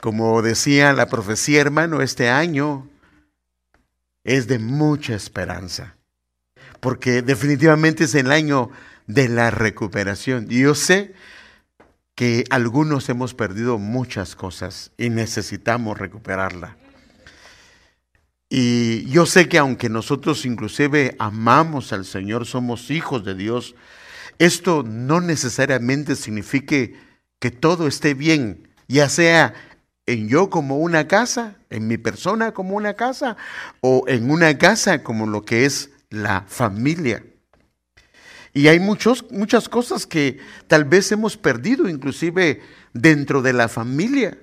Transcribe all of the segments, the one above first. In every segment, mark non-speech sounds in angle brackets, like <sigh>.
Como decía la profecía, hermano, este año es de mucha esperanza, porque definitivamente es el año de la recuperación. Y yo sé que algunos hemos perdido muchas cosas y necesitamos recuperarla. Y yo sé que aunque nosotros inclusive amamos al Señor, somos hijos de Dios, esto no necesariamente signifique que todo esté bien, ya sea en yo como una casa, en mi persona como una casa, o en una casa como lo que es la familia. Y hay muchos, muchas cosas que tal vez hemos perdido, inclusive dentro de la familia.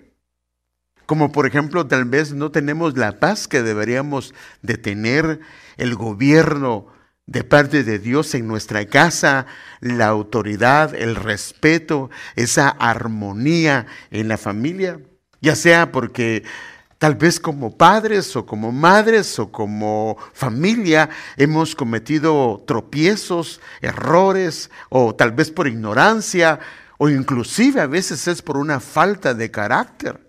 Como por ejemplo, tal vez no tenemos la paz que deberíamos de tener, el gobierno de parte de Dios en nuestra casa, la autoridad, el respeto, esa armonía en la familia, ya sea porque tal vez como padres o como madres o como familia hemos cometido tropiezos, errores o tal vez por ignorancia o inclusive a veces es por una falta de carácter.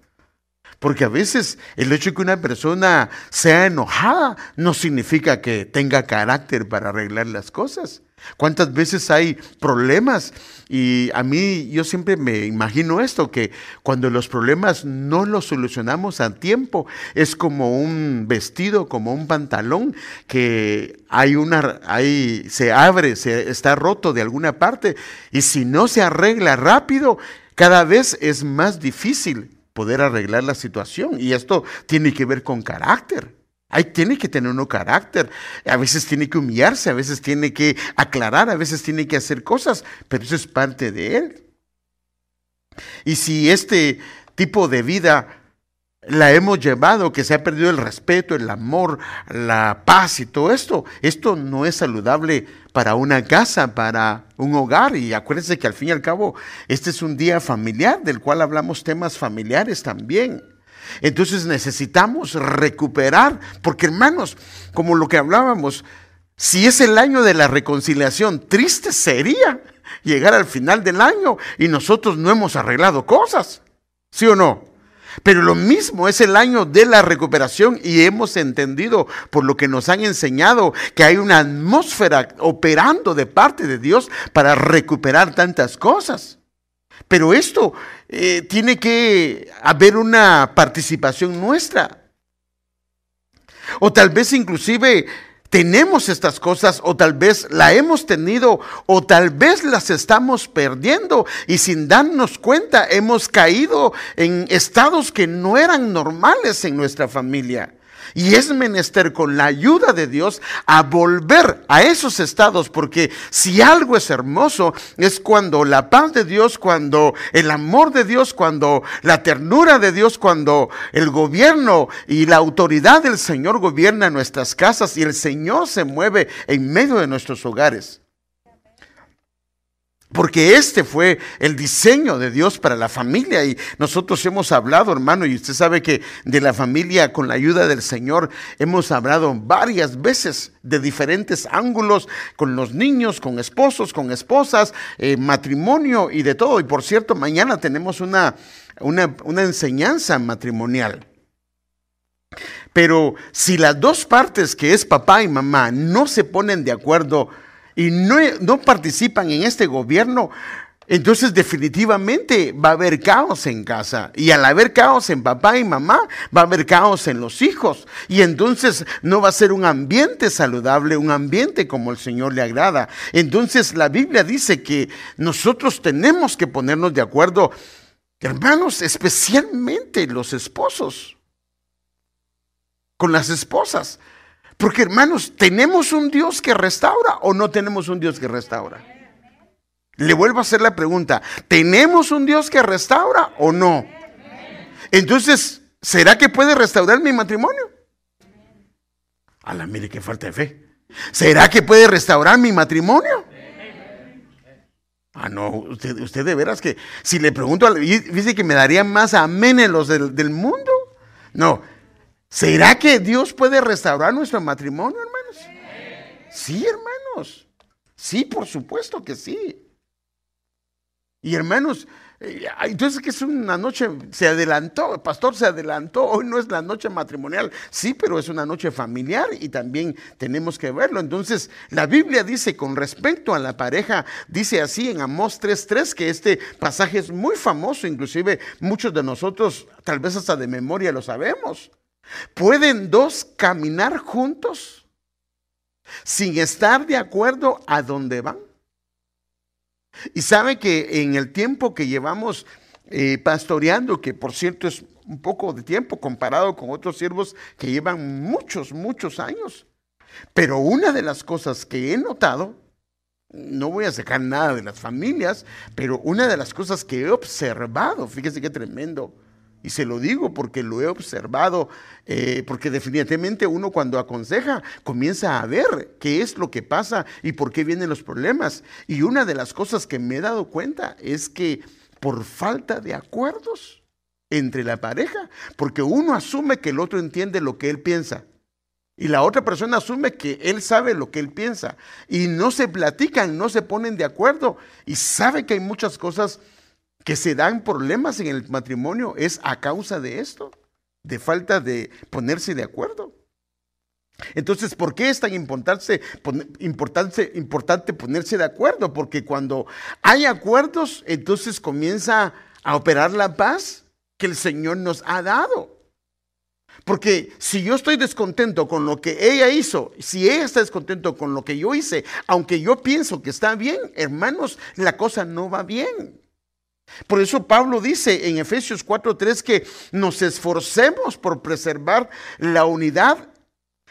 Porque a veces el hecho de que una persona sea enojada no significa que tenga carácter para arreglar las cosas. ¿Cuántas veces hay problemas? Y a mí yo siempre me imagino esto, que cuando los problemas no los solucionamos a tiempo, es como un vestido, como un pantalón, que hay una, hay, se abre, se está roto de alguna parte, y si no se arregla rápido, cada vez es más difícil poder arreglar la situación. Y esto tiene que ver con carácter. Ahí tiene que tener uno carácter. A veces tiene que humillarse, a veces tiene que aclarar, a veces tiene que hacer cosas, pero eso es parte de él. Y si este tipo de vida la hemos llevado, que se ha perdido el respeto, el amor, la paz y todo esto. Esto no es saludable para una casa, para un hogar. Y acuérdense que al fin y al cabo, este es un día familiar del cual hablamos temas familiares también. Entonces necesitamos recuperar, porque hermanos, como lo que hablábamos, si es el año de la reconciliación, triste sería llegar al final del año y nosotros no hemos arreglado cosas. ¿Sí o no? Pero lo mismo es el año de la recuperación y hemos entendido por lo que nos han enseñado que hay una atmósfera operando de parte de Dios para recuperar tantas cosas. Pero esto eh, tiene que haber una participación nuestra. O tal vez inclusive tenemos estas cosas o tal vez la hemos tenido o tal vez las estamos perdiendo y sin darnos cuenta hemos caído en estados que no eran normales en nuestra familia. Y es menester con la ayuda de Dios a volver a esos estados, porque si algo es hermoso es cuando la paz de Dios, cuando el amor de Dios, cuando la ternura de Dios, cuando el gobierno y la autoridad del Señor gobierna nuestras casas y el Señor se mueve en medio de nuestros hogares. Porque este fue el diseño de Dios para la familia y nosotros hemos hablado, hermano, y usted sabe que de la familia con la ayuda del Señor hemos hablado varias veces de diferentes ángulos con los niños, con esposos, con esposas, eh, matrimonio y de todo. Y por cierto, mañana tenemos una, una, una enseñanza matrimonial. Pero si las dos partes, que es papá y mamá, no se ponen de acuerdo, y no, participan en este gobierno, entonces definitivamente va a haber caos en casa. Y al haber caos en papá y mamá, va a haber caos en los hijos. Y entonces no va a ser un ambiente saludable, un ambiente como el Señor le agrada. Entonces la Biblia dice que nosotros tenemos que ponernos de acuerdo, hermanos, especialmente los esposos, con las esposas. Porque hermanos, ¿tenemos un Dios que restaura o no tenemos un Dios que restaura? Le vuelvo a hacer la pregunta, ¿tenemos un Dios que restaura o no? Entonces, ¿será que puede restaurar mi matrimonio? A mire qué falta de fe. ¿Será que puede restaurar mi matrimonio? Ah, no, usted, usted de veras que si le pregunto, dice que me daría más aménes los del, del mundo. No, ¿Será que Dios puede restaurar nuestro matrimonio, hermanos? Sí, hermanos. Sí, por supuesto que sí. Y hermanos, eh, entonces que es una noche, se adelantó, el pastor se adelantó, hoy no es la noche matrimonial, sí, pero es una noche familiar y también tenemos que verlo. Entonces, la Biblia dice con respecto a la pareja, dice así en Amós 3.3, que este pasaje es muy famoso, inclusive muchos de nosotros tal vez hasta de memoria lo sabemos. ¿Pueden dos caminar juntos sin estar de acuerdo a dónde van? Y sabe que en el tiempo que llevamos eh, pastoreando, que por cierto es un poco de tiempo comparado con otros siervos que llevan muchos, muchos años, pero una de las cosas que he notado, no voy a sacar nada de las familias, pero una de las cosas que he observado, fíjese qué tremendo, y se lo digo porque lo he observado, eh, porque definitivamente uno cuando aconseja comienza a ver qué es lo que pasa y por qué vienen los problemas. Y una de las cosas que me he dado cuenta es que por falta de acuerdos entre la pareja, porque uno asume que el otro entiende lo que él piensa. Y la otra persona asume que él sabe lo que él piensa. Y no se platican, no se ponen de acuerdo. Y sabe que hay muchas cosas que se dan problemas en el matrimonio es a causa de esto, de falta de ponerse de acuerdo. Entonces, ¿por qué es tan importante, importante, ponerse de acuerdo? Porque cuando hay acuerdos, entonces comienza a operar la paz que el Señor nos ha dado. Porque si yo estoy descontento con lo que ella hizo, si ella está descontento con lo que yo hice, aunque yo pienso que está bien, hermanos, la cosa no va bien. Por eso Pablo dice en Efesios 4:3 que nos esforcemos por preservar la unidad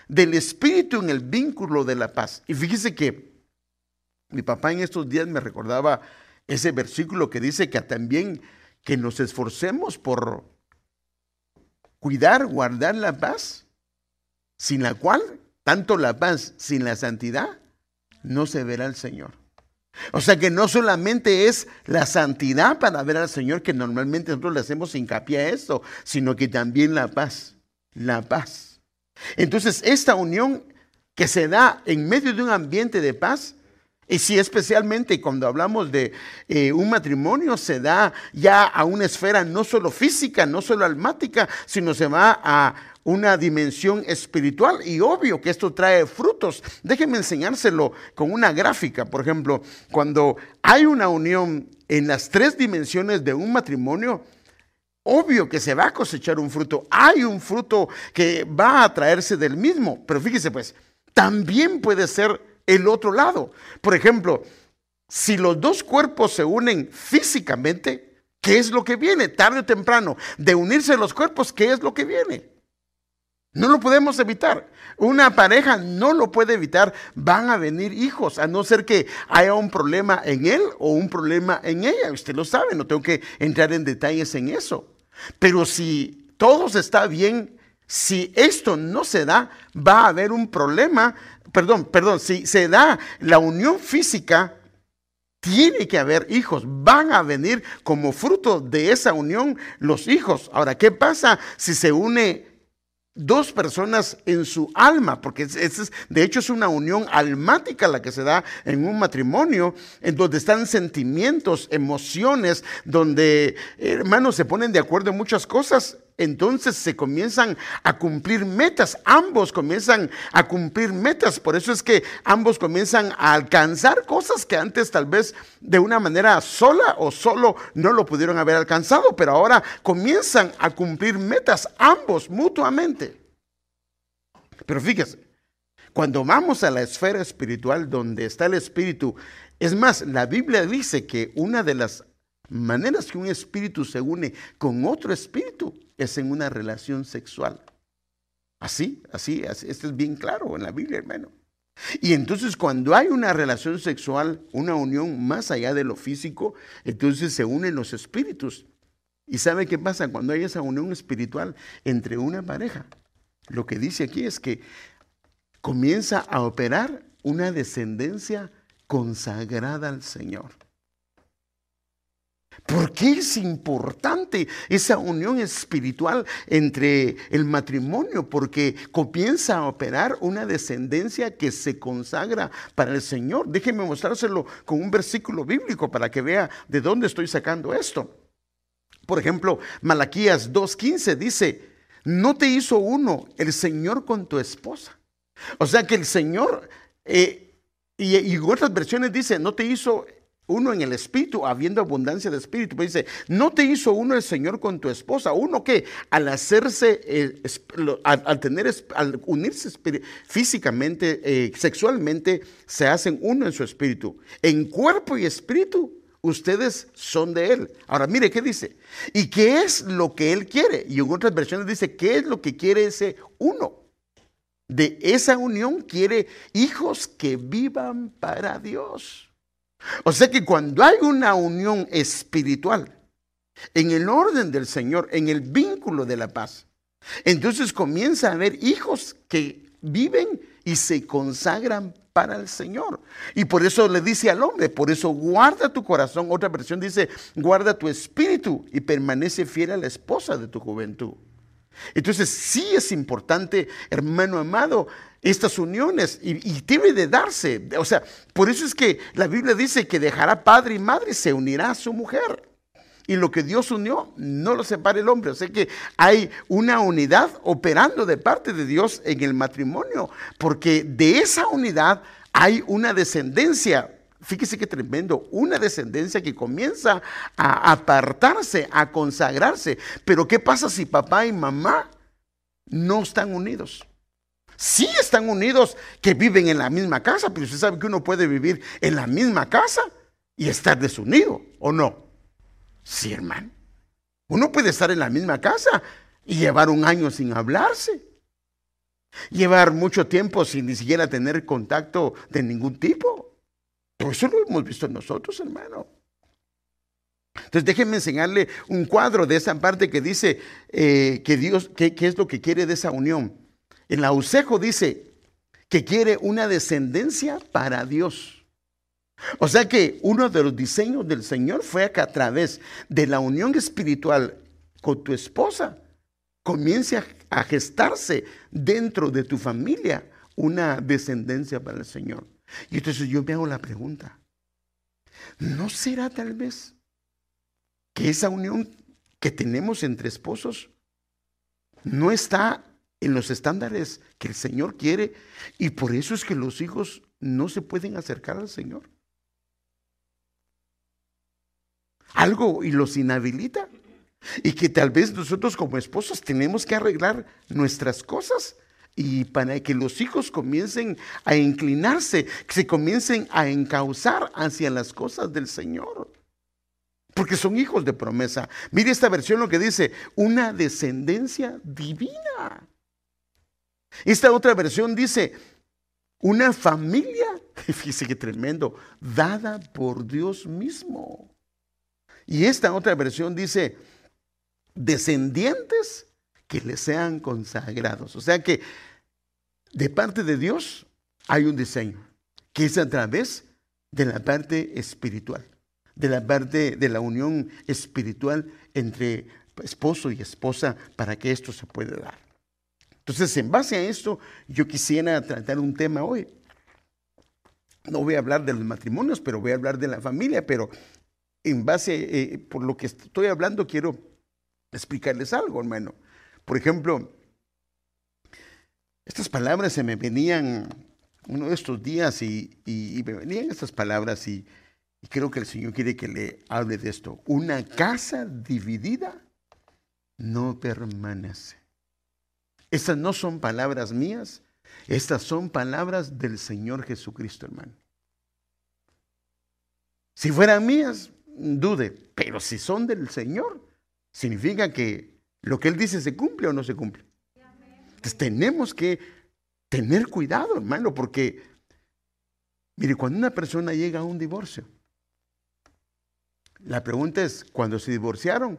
del Espíritu en el vínculo de la paz. Y fíjese que mi papá en estos días me recordaba ese versículo que dice que también que nos esforcemos por cuidar, guardar la paz, sin la cual, tanto la paz sin la santidad, no se verá el Señor. O sea que no solamente es la santidad para ver al Señor, que normalmente nosotros le hacemos hincapié a esto, sino que también la paz, la paz. Entonces, esta unión que se da en medio de un ambiente de paz, y si especialmente cuando hablamos de eh, un matrimonio, se da ya a una esfera no solo física, no solo almática, sino se va a una dimensión espiritual y obvio que esto trae frutos. Déjenme enseñárselo con una gráfica. Por ejemplo, cuando hay una unión en las tres dimensiones de un matrimonio, obvio que se va a cosechar un fruto. Hay un fruto que va a traerse del mismo. Pero fíjese pues, también puede ser el otro lado. Por ejemplo, si los dos cuerpos se unen físicamente, ¿qué es lo que viene? Tarde o temprano, de unirse los cuerpos, ¿qué es lo que viene? No lo podemos evitar. Una pareja no lo puede evitar. Van a venir hijos, a no ser que haya un problema en él o un problema en ella. Usted lo sabe, no tengo que entrar en detalles en eso. Pero si todo está bien, si esto no se da, va a haber un problema. Perdón, perdón, si se da la unión física, tiene que haber hijos, van a venir como fruto de esa unión los hijos. Ahora, ¿qué pasa si se une dos personas en su alma, porque es, de hecho es una unión almática la que se da en un matrimonio, en donde están sentimientos, emociones, donde hermanos se ponen de acuerdo en muchas cosas entonces se comienzan a cumplir metas, ambos comienzan a cumplir metas, por eso es que ambos comienzan a alcanzar cosas que antes tal vez de una manera sola o solo no lo pudieron haber alcanzado, pero ahora comienzan a cumplir metas ambos mutuamente. Pero fíjese, cuando vamos a la esfera espiritual donde está el espíritu, es más, la Biblia dice que una de las maneras que un espíritu se une con otro espíritu es en una relación sexual. Así, así, así, esto es bien claro en la Biblia, hermano. Y entonces cuando hay una relación sexual, una unión más allá de lo físico, entonces se unen los espíritus. ¿Y sabe qué pasa cuando hay esa unión espiritual entre una pareja? Lo que dice aquí es que comienza a operar una descendencia consagrada al Señor. ¿Por qué es importante esa unión espiritual entre el matrimonio? Porque comienza a operar una descendencia que se consagra para el Señor. Déjenme mostrárselo con un versículo bíblico para que vea de dónde estoy sacando esto. Por ejemplo, Malaquías 2.15 dice, no te hizo uno el Señor con tu esposa. O sea que el Señor, eh, y, y otras versiones dice, no te hizo uno en el espíritu, habiendo abundancia de espíritu. Pues dice, no te hizo uno el Señor con tu esposa. Uno que al hacerse, eh, al, tener, al unirse físicamente, eh, sexualmente, se hacen uno en su espíritu. En cuerpo y espíritu, ustedes son de Él. Ahora, mire qué dice. ¿Y qué es lo que Él quiere? Y en otras versiones dice, ¿qué es lo que quiere ese uno? De esa unión quiere hijos que vivan para Dios. O sea que cuando hay una unión espiritual en el orden del Señor, en el vínculo de la paz, entonces comienza a haber hijos que viven y se consagran para el Señor. Y por eso le dice al hombre, por eso guarda tu corazón. Otra versión dice, guarda tu espíritu y permanece fiel a la esposa de tu juventud. Entonces sí es importante, hermano amado, estas uniones y, debe de darse. O sea, por eso es que la Biblia dice que dejará padre y madre y se unirá a su mujer. Y lo que Dios unió, no lo separa el hombre. O sea que hay una unidad operando de parte de Dios en el matrimonio, porque de esa unidad hay una descendencia. Fíjese qué tremendo, una descendencia que comienza a apartarse, a consagrarse. Pero ¿qué pasa si papá y mamá no están unidos? Sí están unidos, que viven en la misma casa, pero usted sabe que uno puede vivir en la misma casa y estar desunido, ¿o no? Sí, hermano. Uno puede estar en la misma casa y llevar un año sin hablarse. Llevar mucho tiempo sin ni siquiera tener contacto de ningún tipo. Todo eso lo hemos visto nosotros, hermano. Entonces déjenme enseñarle un cuadro de esa parte que dice eh, que Dios, qué es lo que quiere de esa unión. En la Usejo dice que quiere una descendencia para Dios. O sea que uno de los diseños del Señor fue que a través de la unión espiritual con tu esposa comience a gestarse dentro de tu familia una descendencia para el Señor. Y entonces yo me hago la pregunta, ¿no será tal vez que esa unión que tenemos entre esposos no está en los estándares que el Señor quiere y por eso es que los hijos no se pueden acercar al Señor. Algo y los inhabilita. Y que tal vez nosotros como esposos tenemos que arreglar nuestras cosas y para que los hijos comiencen a inclinarse, que se comiencen a encauzar hacia las cosas del Señor. Porque son hijos de promesa. Mire esta versión lo que dice, una descendencia divina. Esta otra versión dice, una familia, <laughs> fíjese qué tremendo, dada por Dios mismo. Y esta otra versión dice, descendientes que le sean consagrados. O sea que de parte de Dios hay un diseño, que es a través de la parte espiritual, de la parte de la unión espiritual entre esposo y esposa para que esto se pueda dar. Entonces, en base a esto, yo quisiera tratar un tema hoy. No voy a hablar de los matrimonios, pero voy a hablar de la familia, pero en base, eh, por lo que estoy hablando, quiero explicarles algo, hermano. Por ejemplo, estas palabras se me venían uno de estos días y, me venían estas palabras y creo que el Señor quiere que le hable de esto. Una casa dividida no permanece. Estas no son palabras mías, estas son palabras del Señor Jesucristo, hermano. Si fueran mías, dude, pero si son del Señor, significa que lo que Él dice se cumple o no se cumple. Entonces tenemos que tener cuidado, hermano, porque, mire, cuando una persona llega a un divorcio, la pregunta es, cuando se divorciaron,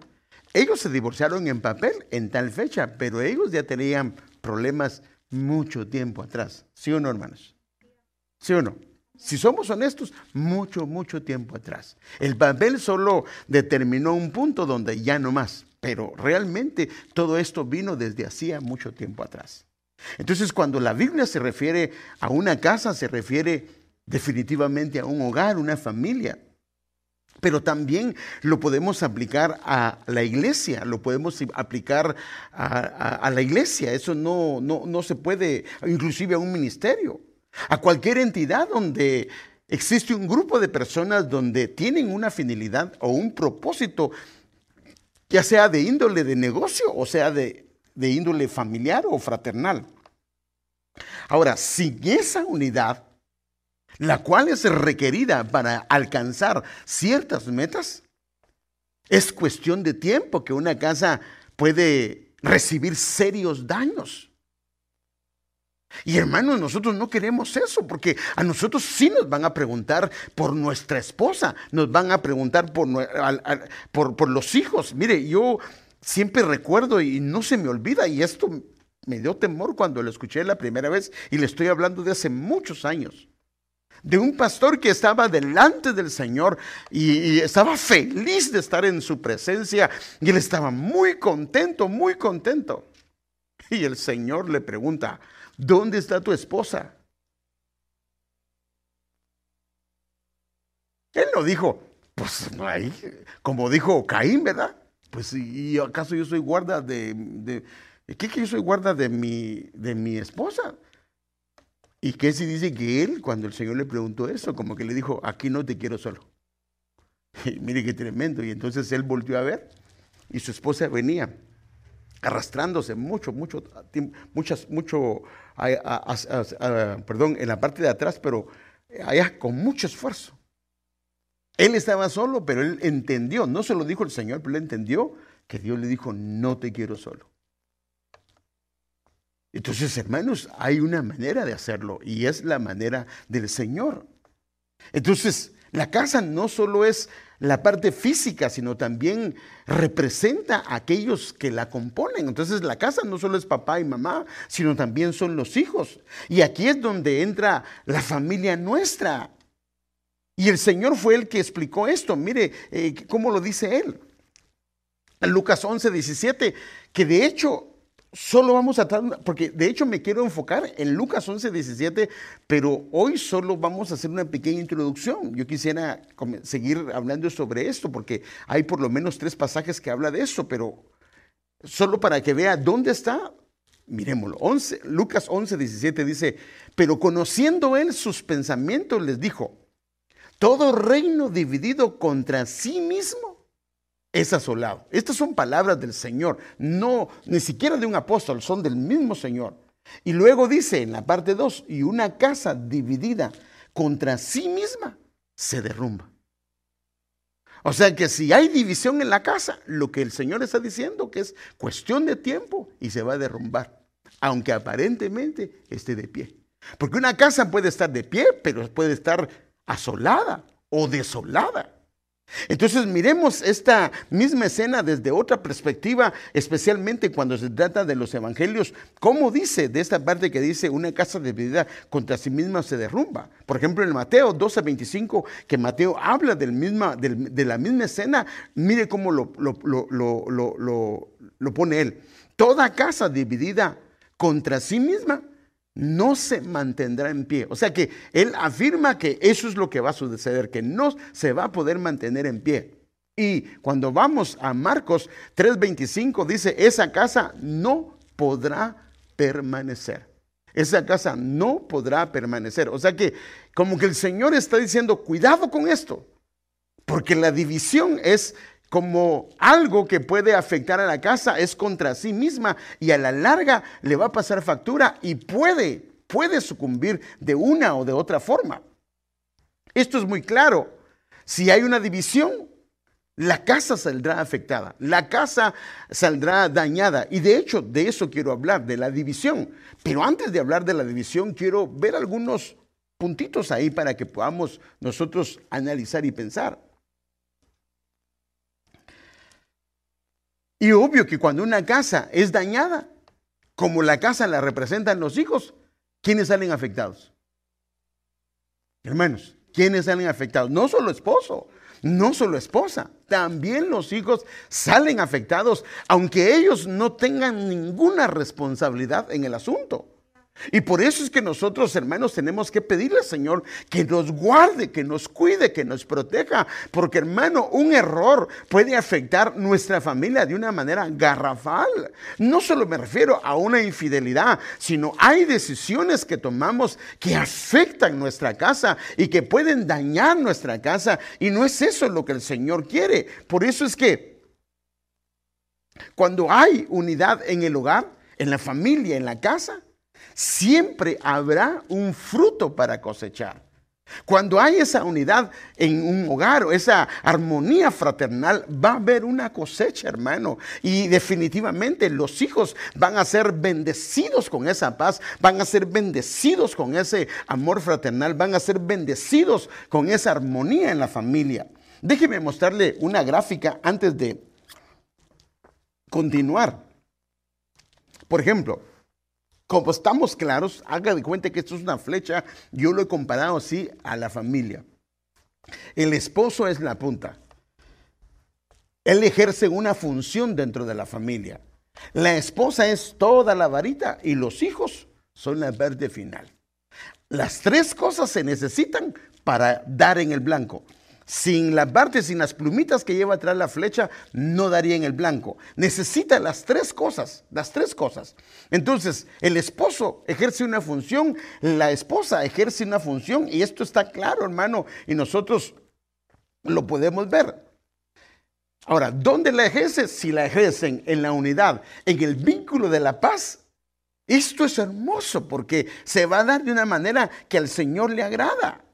ellos se divorciaron en papel en tal fecha, pero ellos ya tenían problemas mucho tiempo atrás. ¿Sí o no, hermanos? ¿Sí o no? Si somos honestos, mucho, mucho tiempo atrás. El Babel solo determinó un punto donde ya no más, pero realmente todo esto vino desde hacía mucho tiempo atrás. Entonces, cuando la Biblia se refiere a una casa, se refiere definitivamente a un hogar, una familia. Pero también lo podemos aplicar a la iglesia, lo podemos aplicar a, la iglesia. Eso no, no, no se puede, inclusive a un ministerio, a cualquier entidad donde existe un grupo de personas donde tienen una finalidad o un propósito, ya sea de índole de negocio o sea de, de índole familiar o fraternal. Ahora, sin esa unidad, la cual es requerida para alcanzar ciertas metas, es cuestión de tiempo que una casa puede recibir serios daños. Y hermanos, nosotros no queremos eso, porque a nosotros sí nos van a preguntar por nuestra esposa, nos van a preguntar por, por, por los hijos. Mire, yo siempre recuerdo y no se me olvida, y esto me dio temor cuando lo escuché la primera vez, y le estoy hablando de hace muchos años de un pastor que estaba delante del Señor y, estaba feliz de estar en su presencia y él estaba muy contento, muy contento. Y el Señor le pregunta, ¿dónde está tu esposa? Él no dijo, pues ahí, como dijo Caín, ¿verdad? Pues ¿y acaso yo soy guarda de, de ¿qué que yo soy guarda de mi, de mi esposa? ¿Y si dice que él, cuando el Señor le preguntó eso, como que le dijo, aquí no te quiero solo? <laughs> Y mire qué tremendo. Y entonces él volvió a ver y su esposa venía arrastrándose mucho, mucho, muchas, mucho, perdón, en la parte de atrás, pero allá con mucho esfuerzo. Él estaba solo, pero él entendió, no se lo dijo el Señor, pero él entendió que Dios le dijo, no te quiero solo. Entonces, hermanos, hay una manera de hacerlo y es la manera del Señor. Entonces, la casa no solo es la parte física, sino también representa a aquellos que la componen. Entonces la casa no solo es papá y mamá, sino también son los hijos. Y aquí es donde entra la familia nuestra. Y el Señor fue el que explicó esto. Mire eh, cómo lo dice él. Lucas 11, 17, que de hecho Solo vamos a tratar, porque de hecho me quiero enfocar en Lucas 11, 17, pero hoy solo vamos a hacer una pequeña introducción. Yo quisiera seguir hablando sobre esto, porque hay por lo menos tres pasajes que habla de eso, pero solo para que vea dónde está, miremoslo. 11, Lucas 11, 17 dice, pero conociendo él sus pensamientos, les dijo, todo reino dividido contra sí mismo es asolado. Estas son palabras del Señor, no ni siquiera de un apóstol, son del mismo Señor. Y luego dice en la parte 2, y una casa dividida contra sí misma se derrumba. O sea que si hay división en la casa, lo que el Señor está diciendo que es cuestión de tiempo y se va a derrumbar, aunque aparentemente esté de pie. Porque una casa puede estar de pie, pero puede estar asolada o desolada. Entonces miremos esta misma escena desde otra perspectiva, especialmente cuando se trata de los evangelios. ¿Cómo dice de esta parte que dice una casa dividida contra sí misma se derrumba? Por ejemplo, en Mateo 12, 25, que Mateo habla del misma, de la misma escena, mire cómo lo, lo pone él. Toda casa dividida contra sí misma no se mantendrá en pie. O sea que él afirma que eso es lo que va a suceder, que no se va a poder mantener en pie. Y cuando vamos a Marcos 3:25 dice, esa casa no podrá permanecer. Esa casa no podrá permanecer. O sea que como que el Señor está diciendo, cuidado con esto, porque la división es como algo que puede afectar a la casa es contra sí misma y a la larga le va a pasar factura y puede, puede sucumbir de una o de otra forma. Esto es muy claro. Si hay una división, la casa saldrá afectada, la casa saldrá dañada. Y de hecho, de eso quiero hablar, de la división. Pero antes de hablar de la división, quiero ver algunos puntitos ahí para que podamos nosotros analizar y pensar. Y obvio que cuando una casa es dañada, como la casa la representan los hijos, ¿quiénes salen afectados? Hermanos, ¿quiénes salen afectados? No solo esposo, no solo esposa, también los hijos salen afectados, aunque ellos no tengan ninguna responsabilidad en el asunto. Y por eso es que nosotros, hermanos, tenemos que pedirle al Señor que nos guarde, que nos cuide, que nos proteja. Porque, hermano, un error puede afectar nuestra familia de una manera garrafal. No solo me refiero a una infidelidad, sino hay decisiones que tomamos que afectan nuestra casa y que pueden dañar nuestra casa. Y no es eso lo que el Señor quiere. Por eso es que cuando hay unidad en el hogar, en la familia, en la casa, siempre habrá un fruto para cosechar. Cuando hay esa unidad en un hogar o esa armonía fraternal, va a haber una cosecha, hermano. Y definitivamente los hijos van a ser bendecidos con esa paz, van a ser bendecidos con ese amor fraternal, van a ser bendecidos con esa armonía en la familia. Déjeme mostrarle una gráfica antes de continuar. Por ejemplo, como estamos claros, haga de cuenta que esto es una flecha, yo lo he comparado así a la familia. El esposo es la punta. Él ejerce una función dentro de la familia. La esposa es toda la varita y los hijos son la verde final. Las tres cosas se necesitan para dar en el blanco sin la parte, sin las plumitas que lleva atrás la flecha, no daría en el blanco. Necesita las tres cosas, las tres cosas. Entonces, el esposo ejerce una función, la esposa ejerce una función, y esto está claro, hermano, y nosotros lo podemos ver. Ahora, ¿dónde la ejerce? Si la ejercen en la unidad, en el vínculo de la paz, esto es hermoso porque se va a dar de una manera que al Señor le agrada.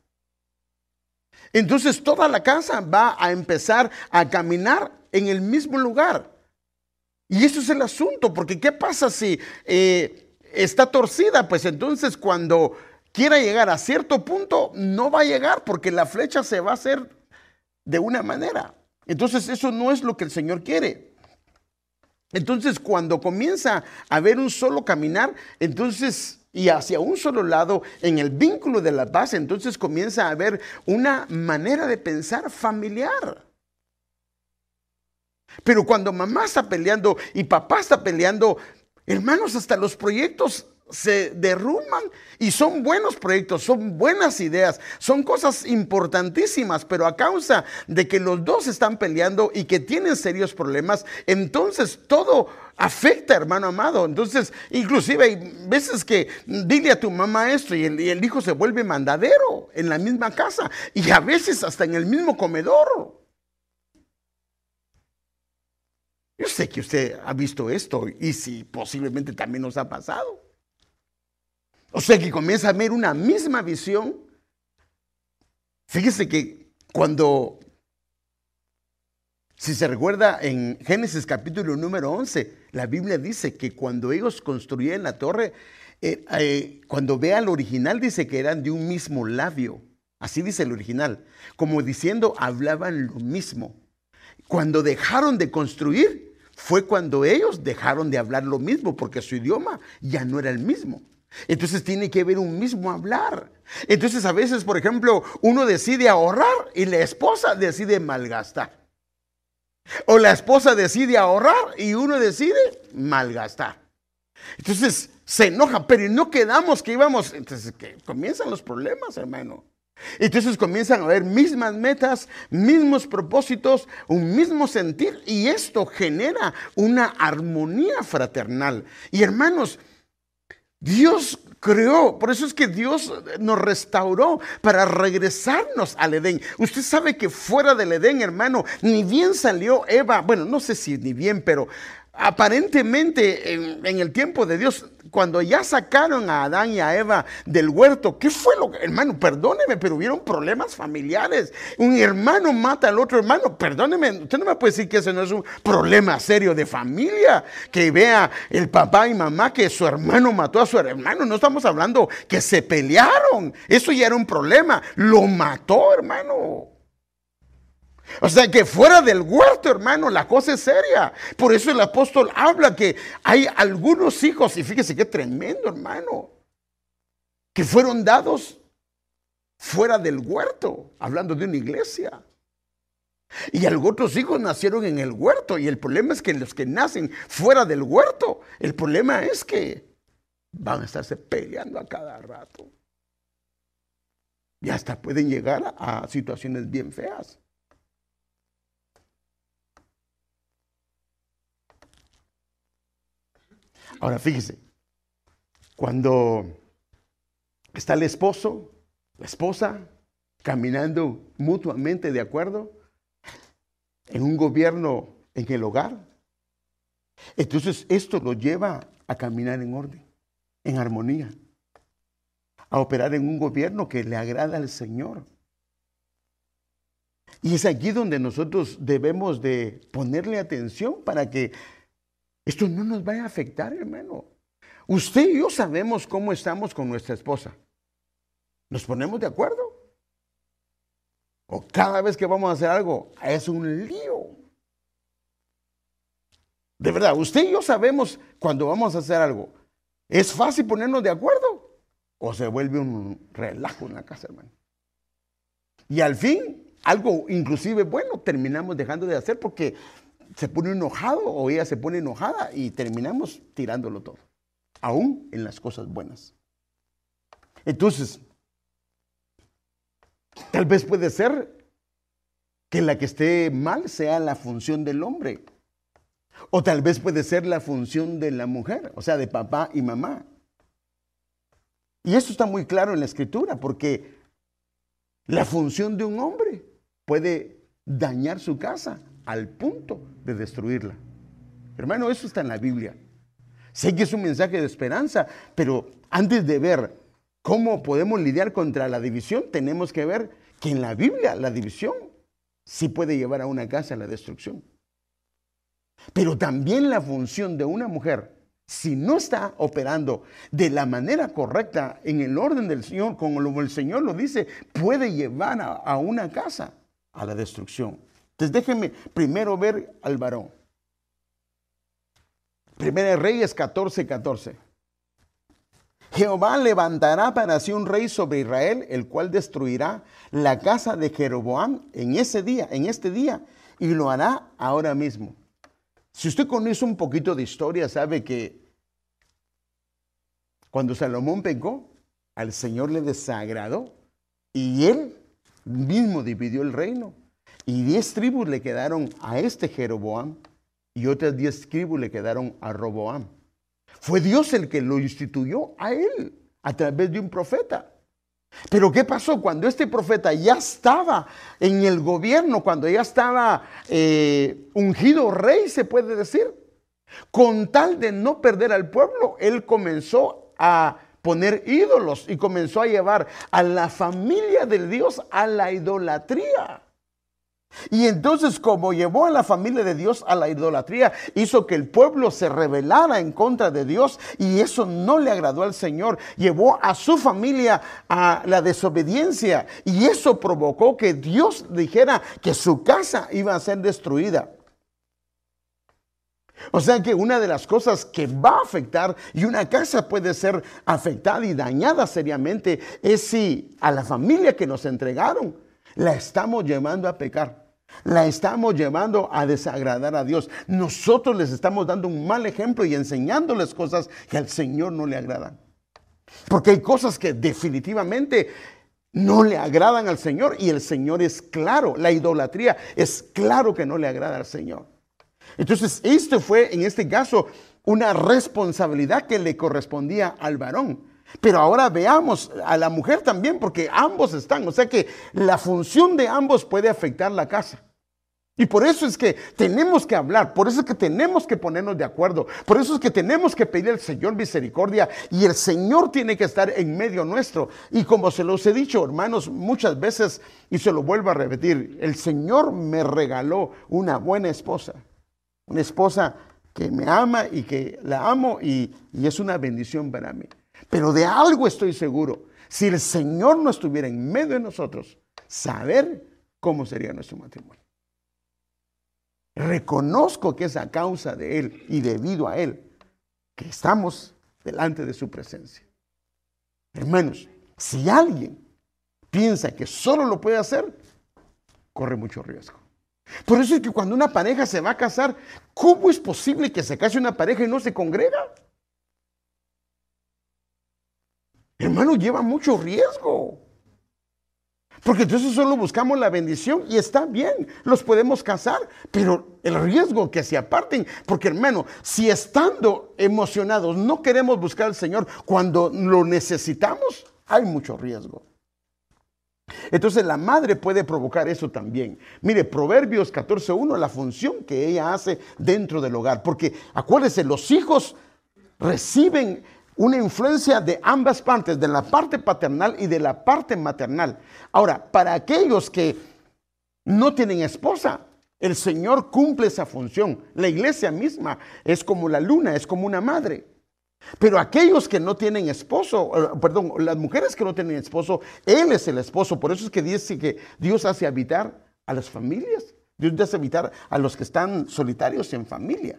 Entonces toda la casa va a empezar a caminar en el mismo lugar. Y eso es el asunto, porque ¿qué pasa si eh, está torcida? Pues entonces cuando quiera llegar a cierto punto, no va a llegar porque la flecha se va a hacer de una manera. Entonces eso no es lo que el Señor quiere. Entonces cuando comienza a haber un solo caminar, entonces y hacia un solo lado en el vínculo de la paz, entonces comienza a haber una manera de pensar familiar. Pero cuando mamá está peleando y papá está peleando, hermanos, hasta los proyectos se derrumban y son buenos proyectos, son buenas ideas, son cosas importantísimas, pero a causa de que los dos están peleando y que tienen serios problemas, entonces todo afecta, hermano amado. Entonces, inclusive hay veces que dile a tu mamá esto y el, y el hijo se vuelve mandadero en la misma casa y a veces hasta en el mismo comedor. Yo sé que usted ha visto esto y si posiblemente también nos ha pasado. O sea que comienza a ver una misma visión. Fíjese que cuando, si se recuerda en Génesis capítulo número 11, la Biblia dice que cuando ellos construían la torre, eh, eh, cuando vea el original dice que eran de un mismo labio. Así dice el original. Como diciendo, hablaban lo mismo. Cuando dejaron de construir, fue cuando ellos dejaron de hablar lo mismo, porque su idioma ya no era el mismo. Entonces tiene que haber un mismo hablar. Entonces a veces, por ejemplo, uno decide ahorrar y la esposa decide malgastar. O la esposa decide ahorrar y uno decide malgastar. Entonces se enoja, pero no quedamos que íbamos. Entonces que comienzan los problemas, hermano. Entonces comienzan a haber mismas metas, mismos propósitos, un mismo sentir y esto genera una armonía fraternal. Y hermanos, Dios creó, por eso es que Dios nos restauró para regresarnos al Edén. Usted sabe que fuera del Edén, hermano, ni bien salió Eva, bueno, no sé si ni bien, pero aparentemente en, el tiempo de Dios, cuando ya sacaron a Adán y a Eva del huerto, ¿qué fue lo que, hermano, perdóneme, pero hubieron problemas familiares? Un hermano mata al otro hermano, perdóneme, usted no me puede decir que ese no es un problema serio de familia, que vea el papá y mamá que su hermano mató a su hermano, no estamos hablando que se pelearon, eso ya era un problema, lo mató, hermano. O sea que fuera del huerto, hermano, la cosa es seria. Por eso el apóstol habla que hay algunos hijos, y fíjese qué tremendo, hermano, que fueron dados fuera del huerto, hablando de una iglesia. Y algunos hijos nacieron en el huerto. Y el problema es que los que nacen fuera del huerto, el problema es que van a estarse peleando a cada rato. Y hasta pueden llegar a, situaciones bien feas. Ahora fíjese, cuando está el esposo, la esposa, caminando mutuamente de acuerdo, en un gobierno en el hogar. Entonces esto lo lleva a caminar en orden, en armonía, a operar en un gobierno que le agrada al Señor. Y es aquí donde nosotros debemos de ponerle atención para que esto no nos vaya a afectar, hermano. Usted y yo sabemos cómo estamos con nuestra esposa. ¿Nos ponemos de acuerdo? O cada vez que vamos a hacer algo, es un lío. De verdad, usted y yo sabemos cuando vamos a hacer algo. ¿Es fácil ponernos de acuerdo? ¿O se vuelve un relajo en la casa, hermano? Y al fin, algo inclusive bueno, terminamos dejando de hacer porque se pone enojado o ella se pone enojada y terminamos tirándolo todo, aún en las cosas buenas. Entonces, Tal vez puede ser que la que esté mal sea la función del hombre. O tal vez puede ser la función de la mujer, o sea, de papá y mamá. Y esto está muy claro en la escritura, porque la función de un hombre puede dañar su casa al punto de destruirla. Hermano, eso está en la Biblia. Sé que es un mensaje de esperanza, pero antes de ver cómo podemos lidiar contra la división, tenemos que ver que en la Biblia la división sí puede llevar a una casa a la destrucción. Pero también la función de una mujer, si no está operando de la manera correcta en el orden del Señor, como el Señor lo dice, puede llevar a, una casa a la destrucción. Entonces déjenme primero ver al varón. Primera Reyes 14, 14. Jehová levantará para sí un rey sobre Israel, el cual destruirá la casa de Jeroboam en ese día, en este día, y lo hará ahora mismo. Si usted conoce un poquito de historia, sabe que cuando Salomón pecó, al Señor le desagradó y él mismo dividió el reino. Y diez tribus le quedaron a este Jeroboam y otras diez tribus le quedaron a Roboam. Fue Dios el que lo instituyó a él a través de un profeta. Pero ¿qué pasó? Cuando este profeta ya estaba en el gobierno, cuando ya estaba eh, ungido rey, se puede decir, con tal de no perder al pueblo, él comenzó a poner ídolos y comenzó a llevar a la familia del Dios a la idolatría. Y entonces como llevó a la familia de Dios a la idolatría, hizo que el pueblo se rebelara en contra de Dios y eso no le agradó al Señor. Llevó a su familia a la desobediencia y eso provocó que Dios dijera que su casa iba a ser destruida. O sea que una de las cosas que va a afectar y una casa puede ser afectada y dañada seriamente es si a la familia que nos entregaron la estamos llevando a pecar. La estamos llevando a desagradar a Dios. Nosotros les estamos dando un mal ejemplo y enseñándoles cosas que al Señor no le agradan. Porque hay cosas que definitivamente no le agradan al Señor y el Señor es claro. La idolatría es claro que no le agrada al Señor. Entonces, esto fue en este caso una responsabilidad que le correspondía al varón. Pero ahora veamos a la mujer también, porque ambos están. O sea que la función de ambos puede afectar la casa. Y por eso es que tenemos que hablar, por eso es que tenemos que ponernos de acuerdo, por eso es que tenemos que pedir al Señor misericordia y el Señor tiene que estar en medio nuestro. Y como se los he dicho, hermanos, muchas veces, y se lo vuelvo a repetir, el Señor me regaló una buena esposa, una esposa que me ama y que la amo y, y es una bendición para mí. Pero de algo estoy seguro. Si el Señor no estuviera en medio de nosotros, saber cómo sería nuestro matrimonio. Reconozco que es a causa de Él y debido a Él que estamos delante de su presencia. Hermanos, si alguien piensa que solo lo puede hacer, corre mucho riesgo. Por eso es que cuando una pareja se va a casar, ¿cómo es posible que se case una pareja y no se congrega? Hermano, lleva mucho riesgo. Porque entonces solo buscamos la bendición y está bien, los podemos casar, pero el riesgo que se aparten, porque hermano, si estando emocionados no queremos buscar al Señor cuando lo necesitamos, hay mucho riesgo. Entonces la madre puede provocar eso también. Mire, Proverbios 14.1, la función que ella hace dentro del hogar, porque acuérdese, los hijos reciben una influencia de ambas partes, de la parte paternal y de la parte maternal. Ahora, para aquellos que no tienen esposa, el Señor cumple esa función. La iglesia misma es como la luna, es como una madre. Pero aquellos que no tienen esposo, eh, perdón, las mujeres que no tienen esposo, Él es el esposo. Por eso es que dice que Dios hace habitar a las familias. Dios hace habitar a los que están solitarios en familia.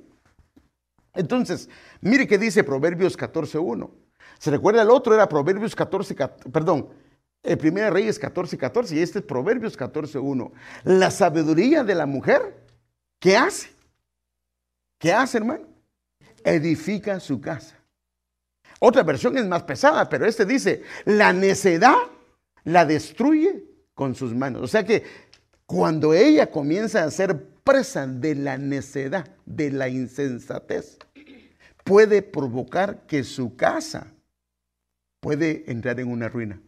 Entonces, mire que dice Proverbios 14.1. ¿Se recuerda el otro? Era Proverbios 14, perdón, el Primera Reyes 14, 14 y este es Proverbios 14.1. La sabiduría de la mujer, ¿qué hace? ¿Qué hace, hermano? Edifica su casa. Otra versión es más pesada, pero este dice, la necedad la destruye con sus manos. O sea que cuando ella comienza a ser presa de la necedad, de la insensatez, puede provocar que su casa puede entrar en una ruina.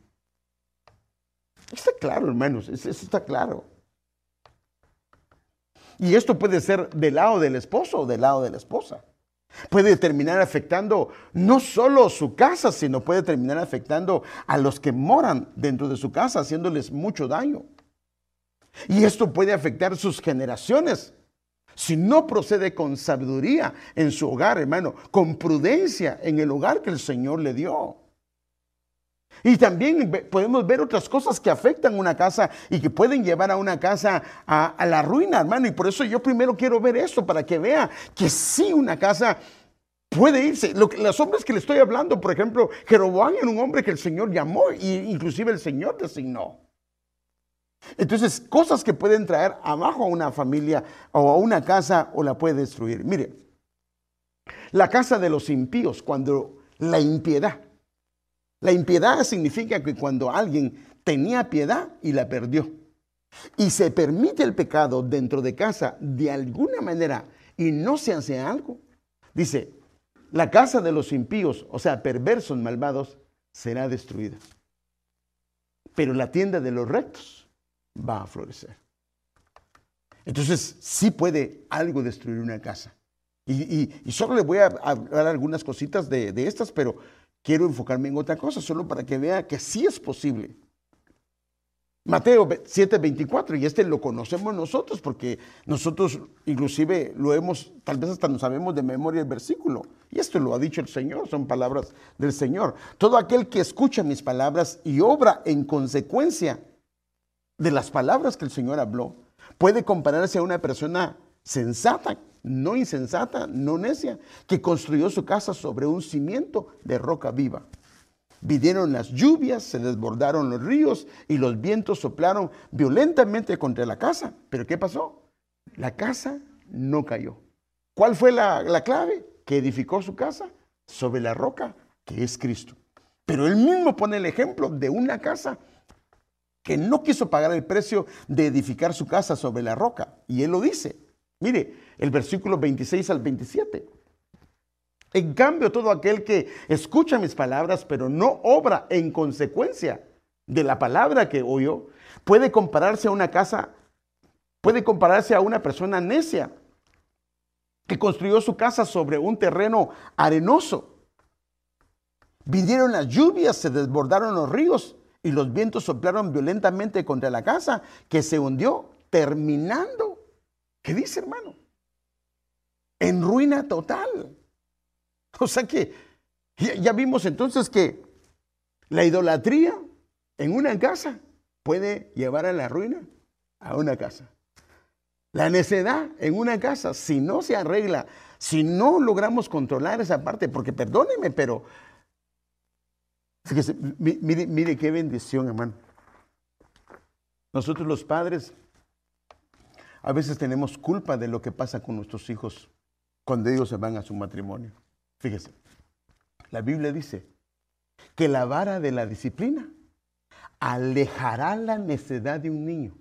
Está claro, hermanos, eso está claro. Y esto puede ser del lado del esposo o del lado de la esposa. Puede terminar afectando no solo su casa, sino puede terminar afectando a los que moran dentro de su casa, haciéndoles mucho daño. Y esto puede afectar sus generaciones. Si no procede con sabiduría en su hogar, hermano, con prudencia en el hogar que el Señor le dio. Y también podemos ver otras cosas que afectan una casa y que pueden llevar a una casa a, la ruina, hermano. Y por eso yo primero quiero ver esto para que vea que sí una casa puede irse. los hombres que le estoy hablando, por ejemplo, Jeroboam era un hombre que el Señor llamó e inclusive el Señor designó. Entonces, cosas que pueden traer abajo a una familia o a una casa o la puede destruir. Mire, la casa de los impíos, cuando la impiedad. La impiedad significa que cuando alguien tenía piedad y la perdió. Y se permite el pecado dentro de casa de alguna manera y no se hace algo. Dice, la casa de los impíos, o sea, perversos, malvados, será destruida. Pero la tienda de los rectos va a florecer. Entonces, sí puede algo destruir una casa. Y, solo le voy a hablar algunas cositas de, estas, pero quiero enfocarme en otra cosa, solo para que vea que sí es posible. Mateo 7:24, y este lo conocemos nosotros, porque nosotros inclusive lo hemos, tal vez hasta no sabemos de memoria el versículo. Y esto lo ha dicho el Señor, son palabras del Señor. Todo aquel que escucha mis palabras y obra en consecuencia de las palabras que el Señor habló, puede compararse a una persona sensata, no insensata, no necia, que construyó su casa sobre un cimiento de roca viva. Vinieron las lluvias, se desbordaron los ríos y los vientos soplaron violentamente contra la casa. Pero ¿qué pasó? La casa no cayó. ¿Cuál fue la, la clave? Que edificó su casa sobre la roca que es Cristo. Pero él mismo pone el ejemplo de una casa que no quiso pagar el precio de edificar su casa sobre la roca. Y él lo dice. Mire, el versículo 26 al 27. En cambio, todo aquel que escucha mis palabras, pero no obra en consecuencia de la palabra que oyó, puede compararse a una casa, puede compararse a una persona necia que construyó su casa sobre un terreno arenoso. Vinieron las lluvias, se desbordaron los ríos y los vientos soplaron violentamente contra la casa que se hundió, terminando. ¿Qué dice, hermano? En ruina total. O sea que ya, vimos entonces que la idolatría en una casa puede llevar a la ruina a una casa. La necedad en una casa, si no se arregla, si no logramos controlar esa parte, porque perdóneme, pero Fíjese, mire, mire qué bendición, hermano. Nosotros los padres a veces tenemos culpa de lo que pasa con nuestros hijos cuando ellos se van a su matrimonio. Fíjese, la Biblia dice que la vara de la disciplina alejará la necedad de un niño.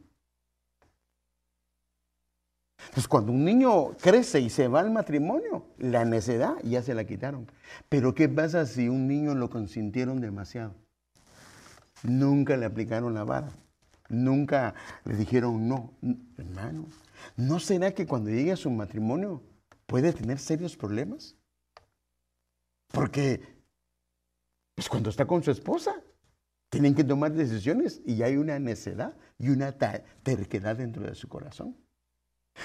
Entonces, cuando un niño crece y se va al matrimonio, la necedad ya se la quitaron. Pero ¿qué pasa si un niño lo consintieron demasiado? Nunca le aplicaron la vara. Nunca le dijeron no. Hermano, ¿no será que cuando llegue a su matrimonio puede tener serios problemas? Porque, pues cuando está con su esposa, tienen que tomar decisiones y hay una necedad y una terquedad dentro de su corazón.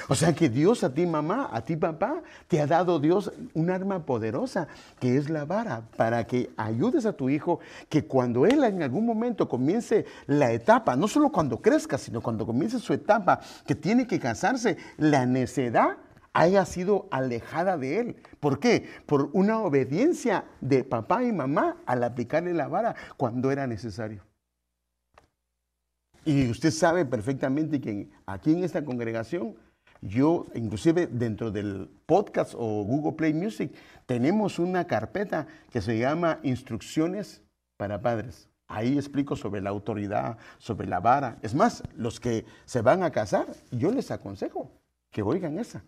O sea que Dios a ti mamá, a ti papá, te ha dado Dios un arma poderosa que es la vara para que ayudes a tu hijo que cuando él en algún momento comience la etapa, no solo cuando crezca, sino cuando comience su etapa que tiene que casarse, la necedad haya sido alejada de él. ¿Por qué? Por una obediencia de papá y mamá al aplicarle la vara cuando era necesario. Y usted sabe perfectamente que aquí en esta congregación yo, inclusive dentro del podcast o Google Play Music, tenemos una carpeta que se llama Instrucciones para Padres. Ahí explico sobre la autoridad, sobre la vara. Es más, los que se van a casar, yo les aconsejo que oigan esa.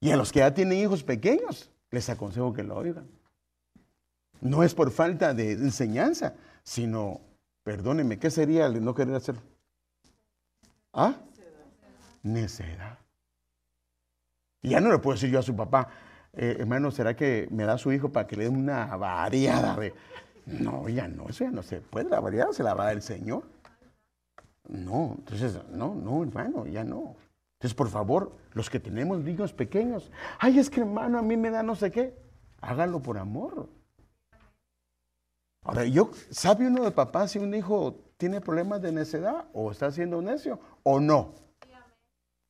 Y a los que ya tienen hijos pequeños, les aconsejo que lo oigan. No es por falta de enseñanza, sino, perdónenme, ¿qué sería el no querer hacer? ¿Ah? Necedad. Y ya no le puedo decir yo a su papá, eh, hermano, ¿será que me da su hijo para que le dé una variada de... No, ya no, eso ya no se puede, la variada se la va el Señor. No, entonces, no, no, hermano, ya no. Entonces, por favor, los que tenemos niños pequeños, ay, es que hermano, a mí me da no sé qué, hágalo por amor. Ahora, yo, ¿sabe uno de papá si un hijo tiene problemas de necedad o está siendo necio o no?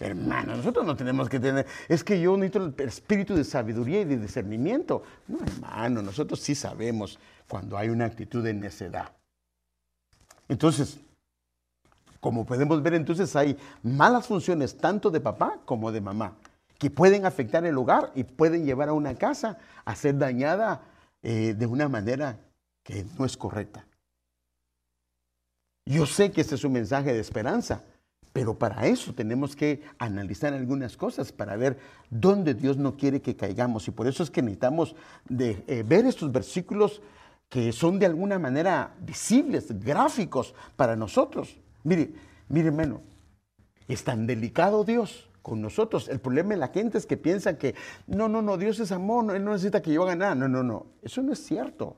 Hermano, nosotros no tenemos que tener, es que yo necesito el espíritu de sabiduría y de discernimiento. No, hermano, nosotros sí sabemos cuando hay una actitud de necedad. Entonces, como podemos ver, entonces hay malas funciones tanto de papá como de mamá, que pueden afectar el hogar y pueden llevar a una casa a ser dañada eh, de una manera que no es correcta. Yo sé que este es un mensaje de esperanza, pero para eso tenemos que analizar algunas cosas para ver dónde Dios no quiere que caigamos. Y por eso es que necesitamos de, eh, ver estos versículos que son de alguna manera visibles, gráficos para nosotros. Mire, mire hermano, es tan delicado Dios con nosotros. El problema de la gente es que piensa que no, no, no, Dios es amor, Él no necesita que yo haga nada. No, no, no, eso no es cierto.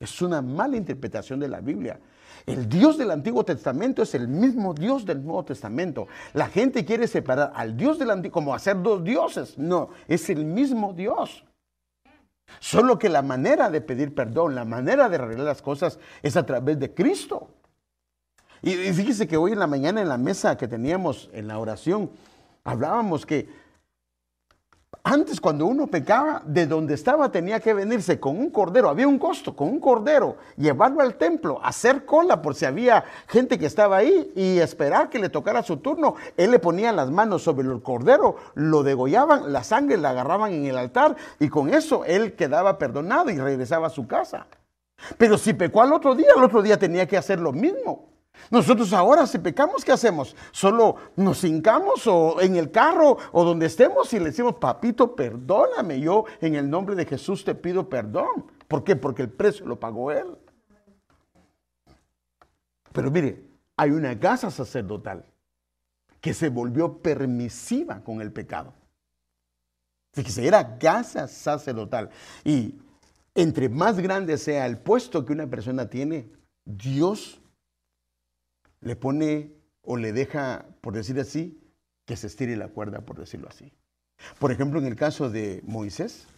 Es una mala interpretación de la Biblia. El Dios del Antiguo Testamento es el mismo Dios del Nuevo Testamento. La gente quiere separar al Dios del Antiguo como hacer dos dioses. No, es el mismo Dios. Solo que la manera de pedir perdón, la manera de arreglar las cosas es a través de Cristo. Y, fíjese que hoy en la mañana en la mesa que teníamos en la oración, hablábamos que antes cuando uno pecaba, de donde estaba tenía que venirse con un cordero, había un costo, con un cordero, llevarlo al templo, hacer cola por si había gente que estaba ahí y esperar que le tocara su turno. Él le ponía las manos sobre el cordero, lo degollaban, la sangre la agarraban en el altar y con eso él quedaba perdonado y regresaba a su casa. Pero si pecó al otro día, al otro día tenía que hacer lo mismo. Nosotros ahora si pecamos, ¿qué hacemos? Solo nos hincamos o en el carro o donde estemos y le decimos, papito, perdóname, yo en el nombre de Jesús te pido perdón. ¿Por qué? Porque el precio lo pagó Él. Pero mire, hay una casa sacerdotal que se volvió permisiva con el pecado. Fíjese, era casa sacerdotal. Y entre más grande sea el puesto que una persona tiene, Dios le pone o le deja, por decir así, que se estire la cuerda, por decirlo así. Por ejemplo, en el caso de Moisés.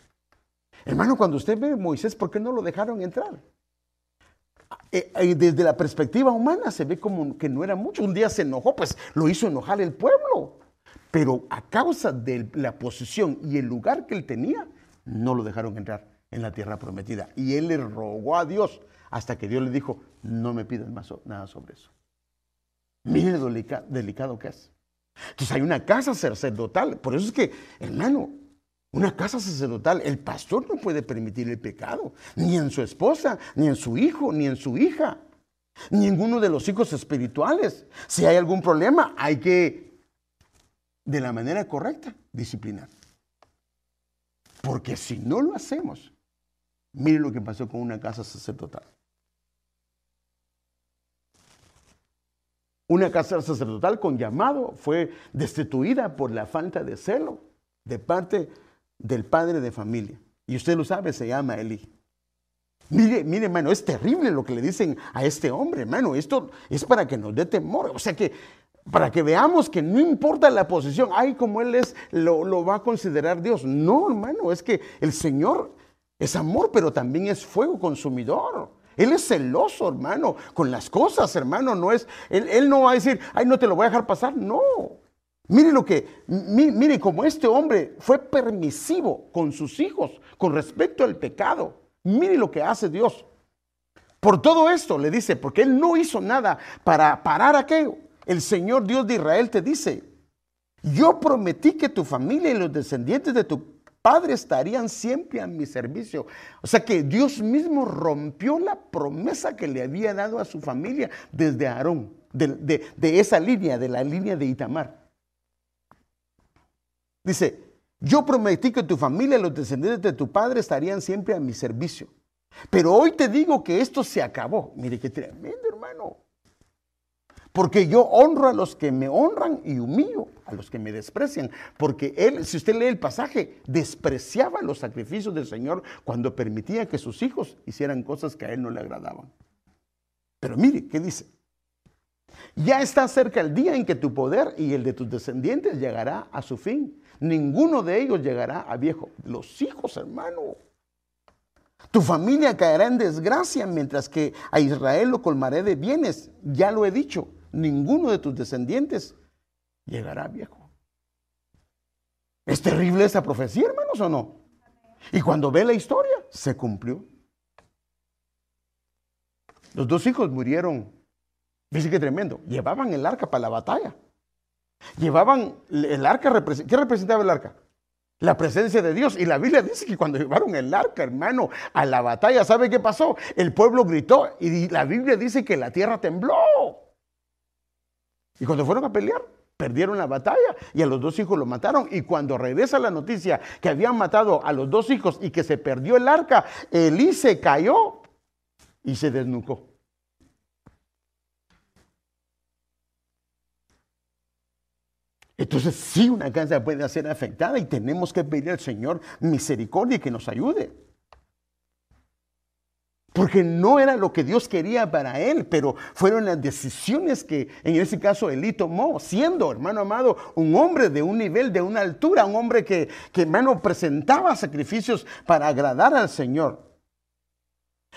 Hermano, cuando usted ve a Moisés, ¿por qué no lo dejaron entrar? Eh, eh, desde la perspectiva humana se ve como que no era mucho. Un día se enojó, pues lo hizo enojar el pueblo. Pero a causa de la posición y el lugar que él tenía, no lo dejaron entrar en la tierra prometida. Y él le rogó a Dios hasta que Dios le dijo, no me pidas más nada sobre eso. Mire lo delicado que es. Entonces hay una casa sacerdotal. Por eso es que, hermano, una casa sacerdotal, el pastor no puede permitir el pecado, ni en su esposa, ni en su hijo, ni en su hija, ninguno de los hijos espirituales. Si hay algún problema, hay que, de la manera correcta, disciplinar. Porque si no lo hacemos, mire lo que pasó con una casa sacerdotal. Una casa sacerdotal con llamado fue destituida por la falta de celo de parte del padre de familia. Y usted lo sabe, se llama Eli. Mire, mire, hermano, es terrible lo que le dicen a este hombre, hermano. Esto es para que nos dé temor. O sea que, para que veamos que no importa la posición, ay, como él es, lo, lo va a considerar Dios. No, hermano, es que el Señor es amor, pero también es fuego consumidor. Él es celoso, hermano, con las cosas, hermano. No es, él, no va a decir, ay, no te lo voy a dejar pasar. No. Mire lo que, mire como este hombre fue permisivo con sus hijos con respecto al pecado. Mire lo que hace Dios. Por todo esto le dice, porque él no hizo nada para parar aquello. El Señor Dios de Israel te dice, yo prometí que tu familia y los descendientes de tu padre estarían siempre a mi servicio. O sea que Dios mismo rompió la promesa que le había dado a su familia desde Aarón, de, de esa línea, de la línea de Itamar. Dice, yo prometí que tu familia los descendientes de tu padre estarían siempre a mi servicio. Pero hoy te digo que esto se acabó. Mire qué tremendo, hermano. Porque yo honro a los que me honran y humillo a los que me desprecian. Porque él, si usted lee el pasaje, despreciaba los sacrificios del Señor cuando permitía que sus hijos hicieran cosas que a él no le agradaban. Pero mire, ¿qué dice? Ya está cerca el día en que tu poder y el de tus descendientes llegará a su fin. Ninguno de ellos llegará a viejo. Los hijos, hermano. Tu familia caerá en desgracia mientras que a Israel lo colmaré de bienes. Ya lo he dicho ninguno de tus descendientes llegará viejo. ¿Es terrible esa profecía, hermanos, o no? Y cuando ve la historia, se cumplió. Los dos hijos murieron. Dice que tremendo. Llevaban el arca para la batalla. Llevaban el arca. ¿Qué representaba el arca? La presencia de Dios. Y la Biblia dice que cuando llevaron el arca, hermano, a la batalla, ¿sabe qué pasó? El pueblo gritó y la Biblia dice que la tierra tembló. Y cuando fueron a pelear, perdieron la batalla y a los dos hijos lo mataron. Y cuando regresa la noticia que habían matado a los dos hijos y que se perdió el arca, Elí se cayó y se desnucó. Entonces sí, una casa puede ser afectada y tenemos que pedir al Señor misericordia y que nos ayude. Porque no era lo que Dios quería para él, pero fueron las decisiones que en ese caso Elí tomó, siendo, hermano amado, un hombre de un nivel, de una altura, un hombre que, que hermano, presentaba sacrificios para agradar al Señor.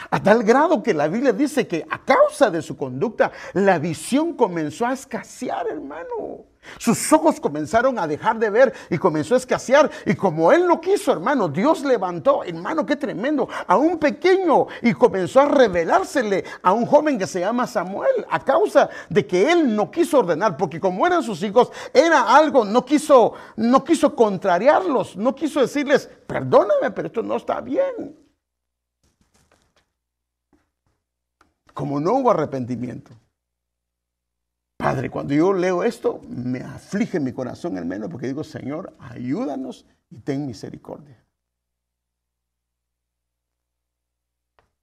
A tal grado que la Biblia dice que a causa de su conducta, la visión comenzó a escasear, hermano. Sus ojos comenzaron a dejar de ver y comenzó a escasear. Y como él no quiso, hermano, Dios levantó, hermano, qué tremendo, a un pequeño y comenzó a revelársele a un joven que se llama Samuel a causa de que él no quiso ordenar, porque como eran sus hijos, era algo, no quiso, no quiso contrariarlos, no quiso decirles, perdóname, pero esto no está bien. Como no hubo arrepentimiento. Padre, cuando yo leo esto, me aflige mi corazón, hermano, porque digo, Señor, ayúdanos y ten misericordia.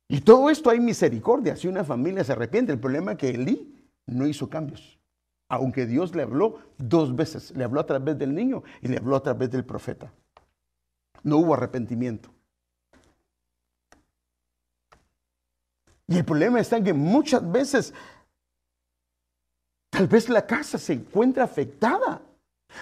Y todo esto hay misericordia si una familia se arrepiente. El problema es que Elí no hizo cambios. Aunque Dios le habló dos veces. Le habló a través del niño y le habló a través del profeta. No hubo arrepentimiento. Y el problema está en que muchas veces Tal vez la casa se encuentra afectada,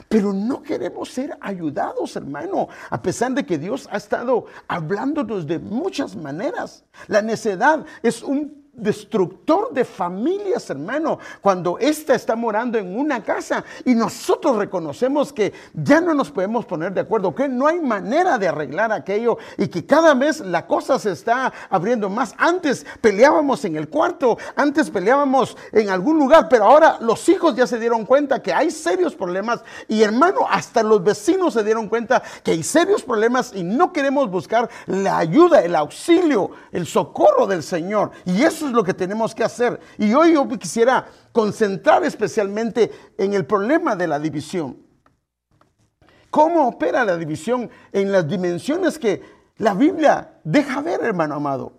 pero no queremos ser ayudados, hermano, a pesar de que Dios ha estado hablándonos de muchas maneras. La necedad es un destructor de familias, hermano, cuando ésta está morando en una casa y nosotros reconocemos que ya no nos podemos poner de acuerdo, que no hay manera de arreglar aquello y que cada vez la cosa se está abriendo más. Antes peleábamos en el cuarto, antes peleábamos en algún lugar, pero ahora los hijos ya se dieron cuenta que hay serios problemas y hermano, hasta los vecinos se dieron cuenta que hay serios problemas y no queremos buscar la ayuda, el auxilio, el socorro del Señor. Y eso es lo que tenemos que hacer. Y hoy yo quisiera concentrar especialmente en el problema de la división. ¿Cómo opera la división en las dimensiones que la Biblia deja ver, hermano amado?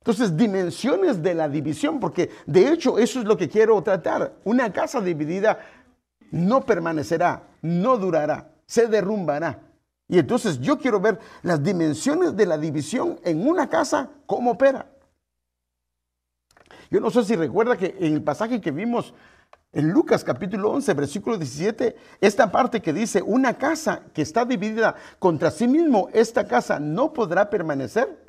Entonces, dimensiones de la división, porque de hecho eso es lo que quiero tratar. Una casa dividida no permanecerá, no durará, se derrumbará. Y entonces yo quiero ver las dimensiones de la división en una casa, cómo opera. Yo no sé si recuerda que en el pasaje que vimos en Lucas capítulo 11, versículo 17, esta parte que dice, una casa que está dividida contra sí mismo, esta casa no podrá permanecer.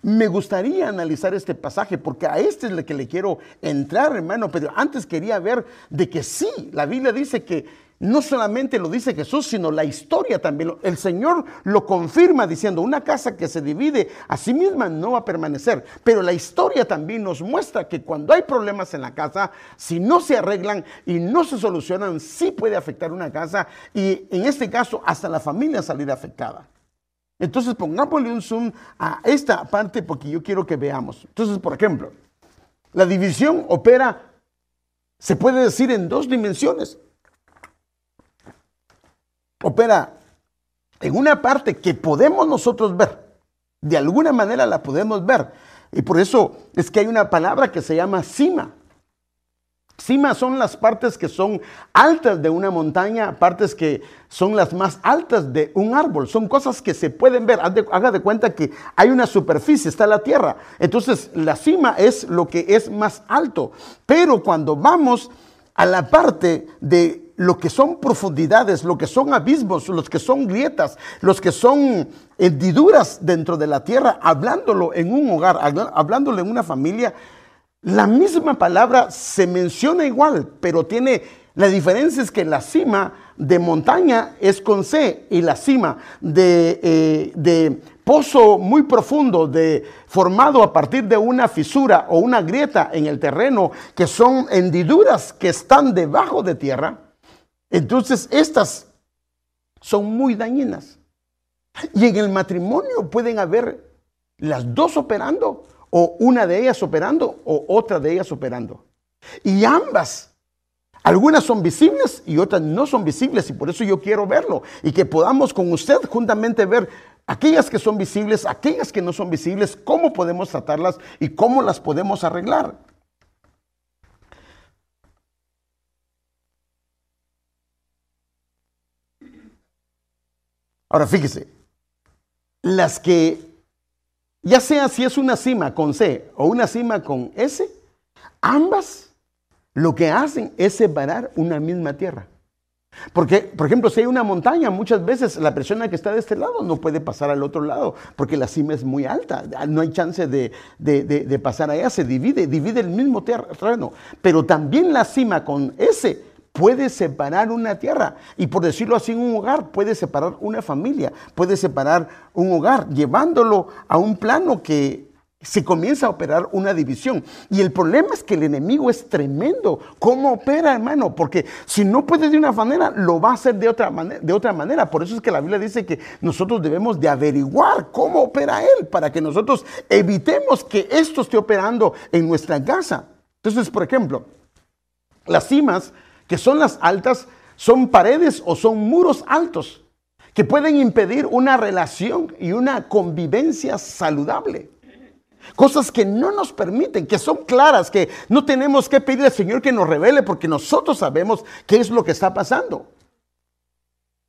Me gustaría analizar este pasaje porque a este es el que le quiero entrar, hermano, pero antes quería ver de que sí, la Biblia dice que no solamente lo dice Jesús, sino la historia también. El Señor lo confirma diciendo, una casa que se divide a sí misma no va a permanecer. Pero la historia también nos muestra que cuando hay problemas en la casa, si no se arreglan y no se solucionan, sí puede afectar una casa y en este caso hasta la familia salir afectada. Entonces pongámosle un zoom a esta parte porque yo quiero que veamos. Entonces, por ejemplo, la división opera, se puede decir, en dos dimensiones opera en una parte que podemos nosotros ver. De alguna manera la podemos ver. Y por eso es que hay una palabra que se llama cima. Cima son las partes que son altas de una montaña, partes que son las más altas de un árbol. Son cosas que se pueden ver. Haga de cuenta que hay una superficie, está la tierra. Entonces la cima es lo que es más alto. Pero cuando vamos a la parte de lo que son profundidades, lo que son abismos, los que son grietas, los que son hendiduras dentro de la tierra, hablándolo en un hogar, hablándolo en una familia, la misma palabra se menciona igual, pero tiene, la diferencia es que la cima de montaña es con C y la cima de, eh, de pozo muy profundo, de, formado a partir de una fisura o una grieta en el terreno, que son hendiduras que están debajo de tierra, entonces estas son muy dañinas. Y en el matrimonio pueden haber las dos operando, o una de ellas operando, o otra de ellas operando. Y ambas algunas son visibles y otras no son visibles y por eso yo quiero verlo y que podamos con usted juntamente ver aquellas que son visibles, aquellas que no son visibles, cómo podemos tratarlas y cómo las podemos arreglar. Ahora fíjese, las que, ya sea si es una cima con C o una cima con S, ambas lo que hacen es separar una misma tierra. Porque, por ejemplo, si hay una montaña, muchas veces la persona que está de este lado no puede pasar al otro lado, porque la cima es muy alta, no hay chance de, de pasar allá, se divide, divide el mismo terreno. Pero también la cima con S puede separar una tierra y por decirlo así, un hogar puede separar una familia, puede separar un hogar, llevándolo a un plano que se comienza a operar una división. Y el problema es que el enemigo es tremendo. ¿Cómo opera, hermano? Porque si no puede de una manera, lo va a hacer de otra, manera, de otra manera. Por eso es que la Biblia dice que nosotros debemos de averiguar cómo opera Él para que nosotros evitemos que esto esté operando en nuestra casa. Entonces, por ejemplo, las cimas, que son las altas, son paredes o son muros altos que pueden impedir una relación y una convivencia saludable. Cosas que no nos permiten, que son claras, que no tenemos que pedir al Señor que nos revele porque nosotros sabemos qué es lo que está pasando.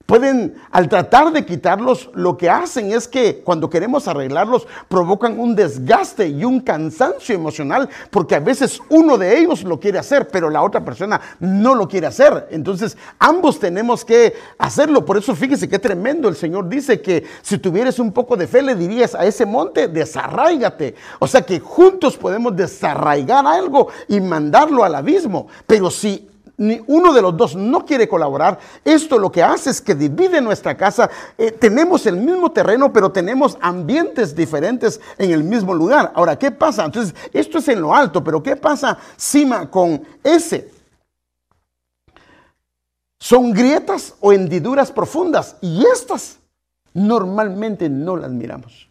Pueden, al tratar de quitarlos, lo que hacen es que cuando queremos arreglarlos, provocan un desgaste y un cansancio emocional, porque a veces uno de ellos lo quiere hacer, pero la otra persona no lo quiere hacer. Entonces, ambos tenemos que hacerlo. Por eso, fíjese qué tremendo. El Señor dice que si tuvieras un poco de fe, le dirías a ese monte, desarraigate. O sea que juntos podemos desarraigar algo y mandarlo al abismo. Pero si ni uno de los dos no quiere colaborar, esto lo que hace es que divide nuestra casa. Eh, tenemos el mismo terreno, pero tenemos ambientes diferentes en el mismo lugar. Ahora, ¿qué pasa? Entonces, esto es en lo alto, pero ¿qué pasa cima con ese? Son grietas o hendiduras profundas y estas normalmente no las miramos.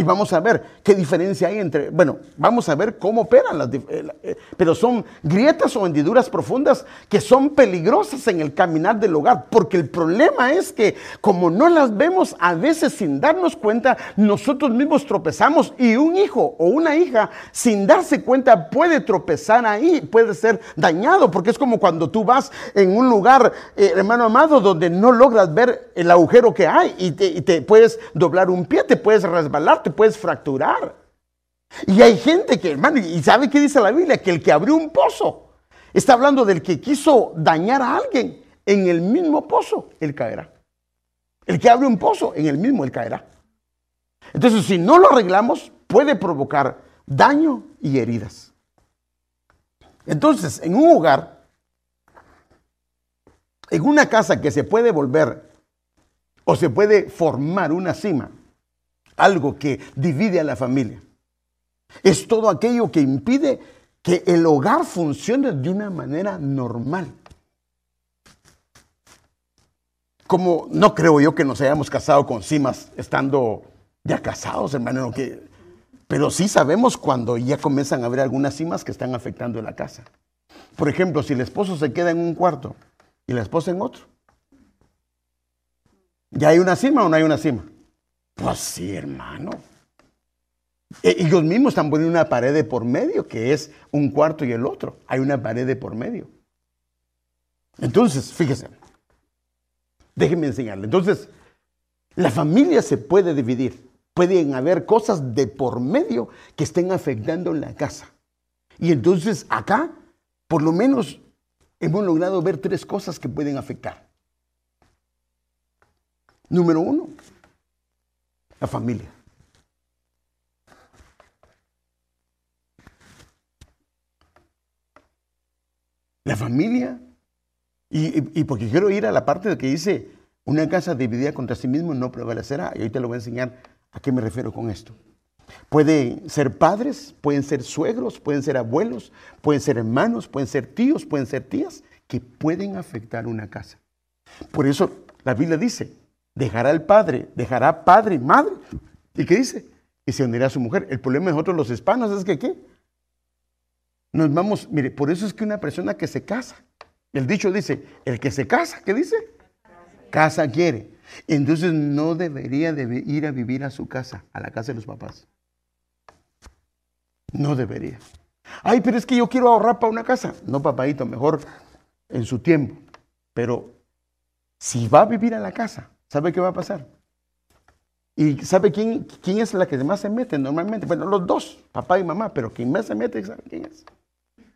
Y vamos a ver qué diferencia hay entre, bueno, vamos a ver cómo operan las, eh, eh, pero son grietas o hendiduras profundas que son peligrosas en el caminar del hogar, porque el problema es que como no las vemos a veces sin darnos cuenta, nosotros mismos tropezamos y un hijo o una hija sin darse cuenta puede tropezar ahí, puede ser dañado, porque es como cuando tú vas en un lugar, eh, hermano amado, donde no logras ver el agujero que hay y te, y te puedes doblar un pie, te puedes puedes fracturar. Y hay gente que, hermano, y sabe qué dice la Biblia, que el que abrió un pozo, está hablando del que quiso dañar a alguien en el mismo pozo, él caerá. El que abre un pozo, en el mismo él caerá. Entonces, si no lo arreglamos, puede provocar daño y heridas. Entonces, en un hogar, en una casa que se puede volver o se puede formar una cima, algo que divide a la familia. Es todo aquello que impide que el hogar funcione de una manera normal. Como no creo yo que nos hayamos casado con cimas estando ya casados, hermano, pero sí sabemos cuando ya comienzan a haber algunas cimas que están afectando la casa. Por ejemplo, si el esposo se queda en un cuarto y la esposa en otro, ¿ya hay una cima o no hay una cima? Pues sí, hermano. E, ellos mismos están poniendo una pared de por medio, que es un cuarto y el otro. Hay una pared de por medio. Entonces, fíjese, déjenme enseñarle. Entonces, la familia se puede dividir. Pueden haber cosas de por medio que estén afectando la casa. Y entonces acá, por lo menos, hemos logrado ver tres cosas que pueden afectar. Número uno, la familia. La familia. Y, porque quiero ir a la parte de que dice, una casa dividida contra sí mismo no prevalecerá. Y hoy te lo voy a enseñar a qué me refiero con esto. Pueden ser padres, pueden ser suegros, pueden ser abuelos, pueden ser hermanos, pueden ser tíos, pueden ser tías, que pueden afectar una casa. Por eso la Biblia dice, dejará el padre, dejará padre y madre. ¿Y qué dice? Y se unirá a su mujer. El problema de nosotros los hispanos es que ¿qué? Nos vamos, mire, por eso es que una persona que se casa, el dicho dice, el que se casa, ¿qué dice? Casa quiere. Entonces no debería de ir a vivir a su casa, a la casa de los papás. No debería. Ay, pero es que yo quiero ahorrar para una casa. No, papadito, mejor en su tiempo. Pero si va a vivir a la casa, ¿sabe qué va a pasar? ¿Y sabe quién, quién es la que más se mete normalmente? Bueno, los dos, papá y mamá, pero quien más se mete, ¿sabe quién es?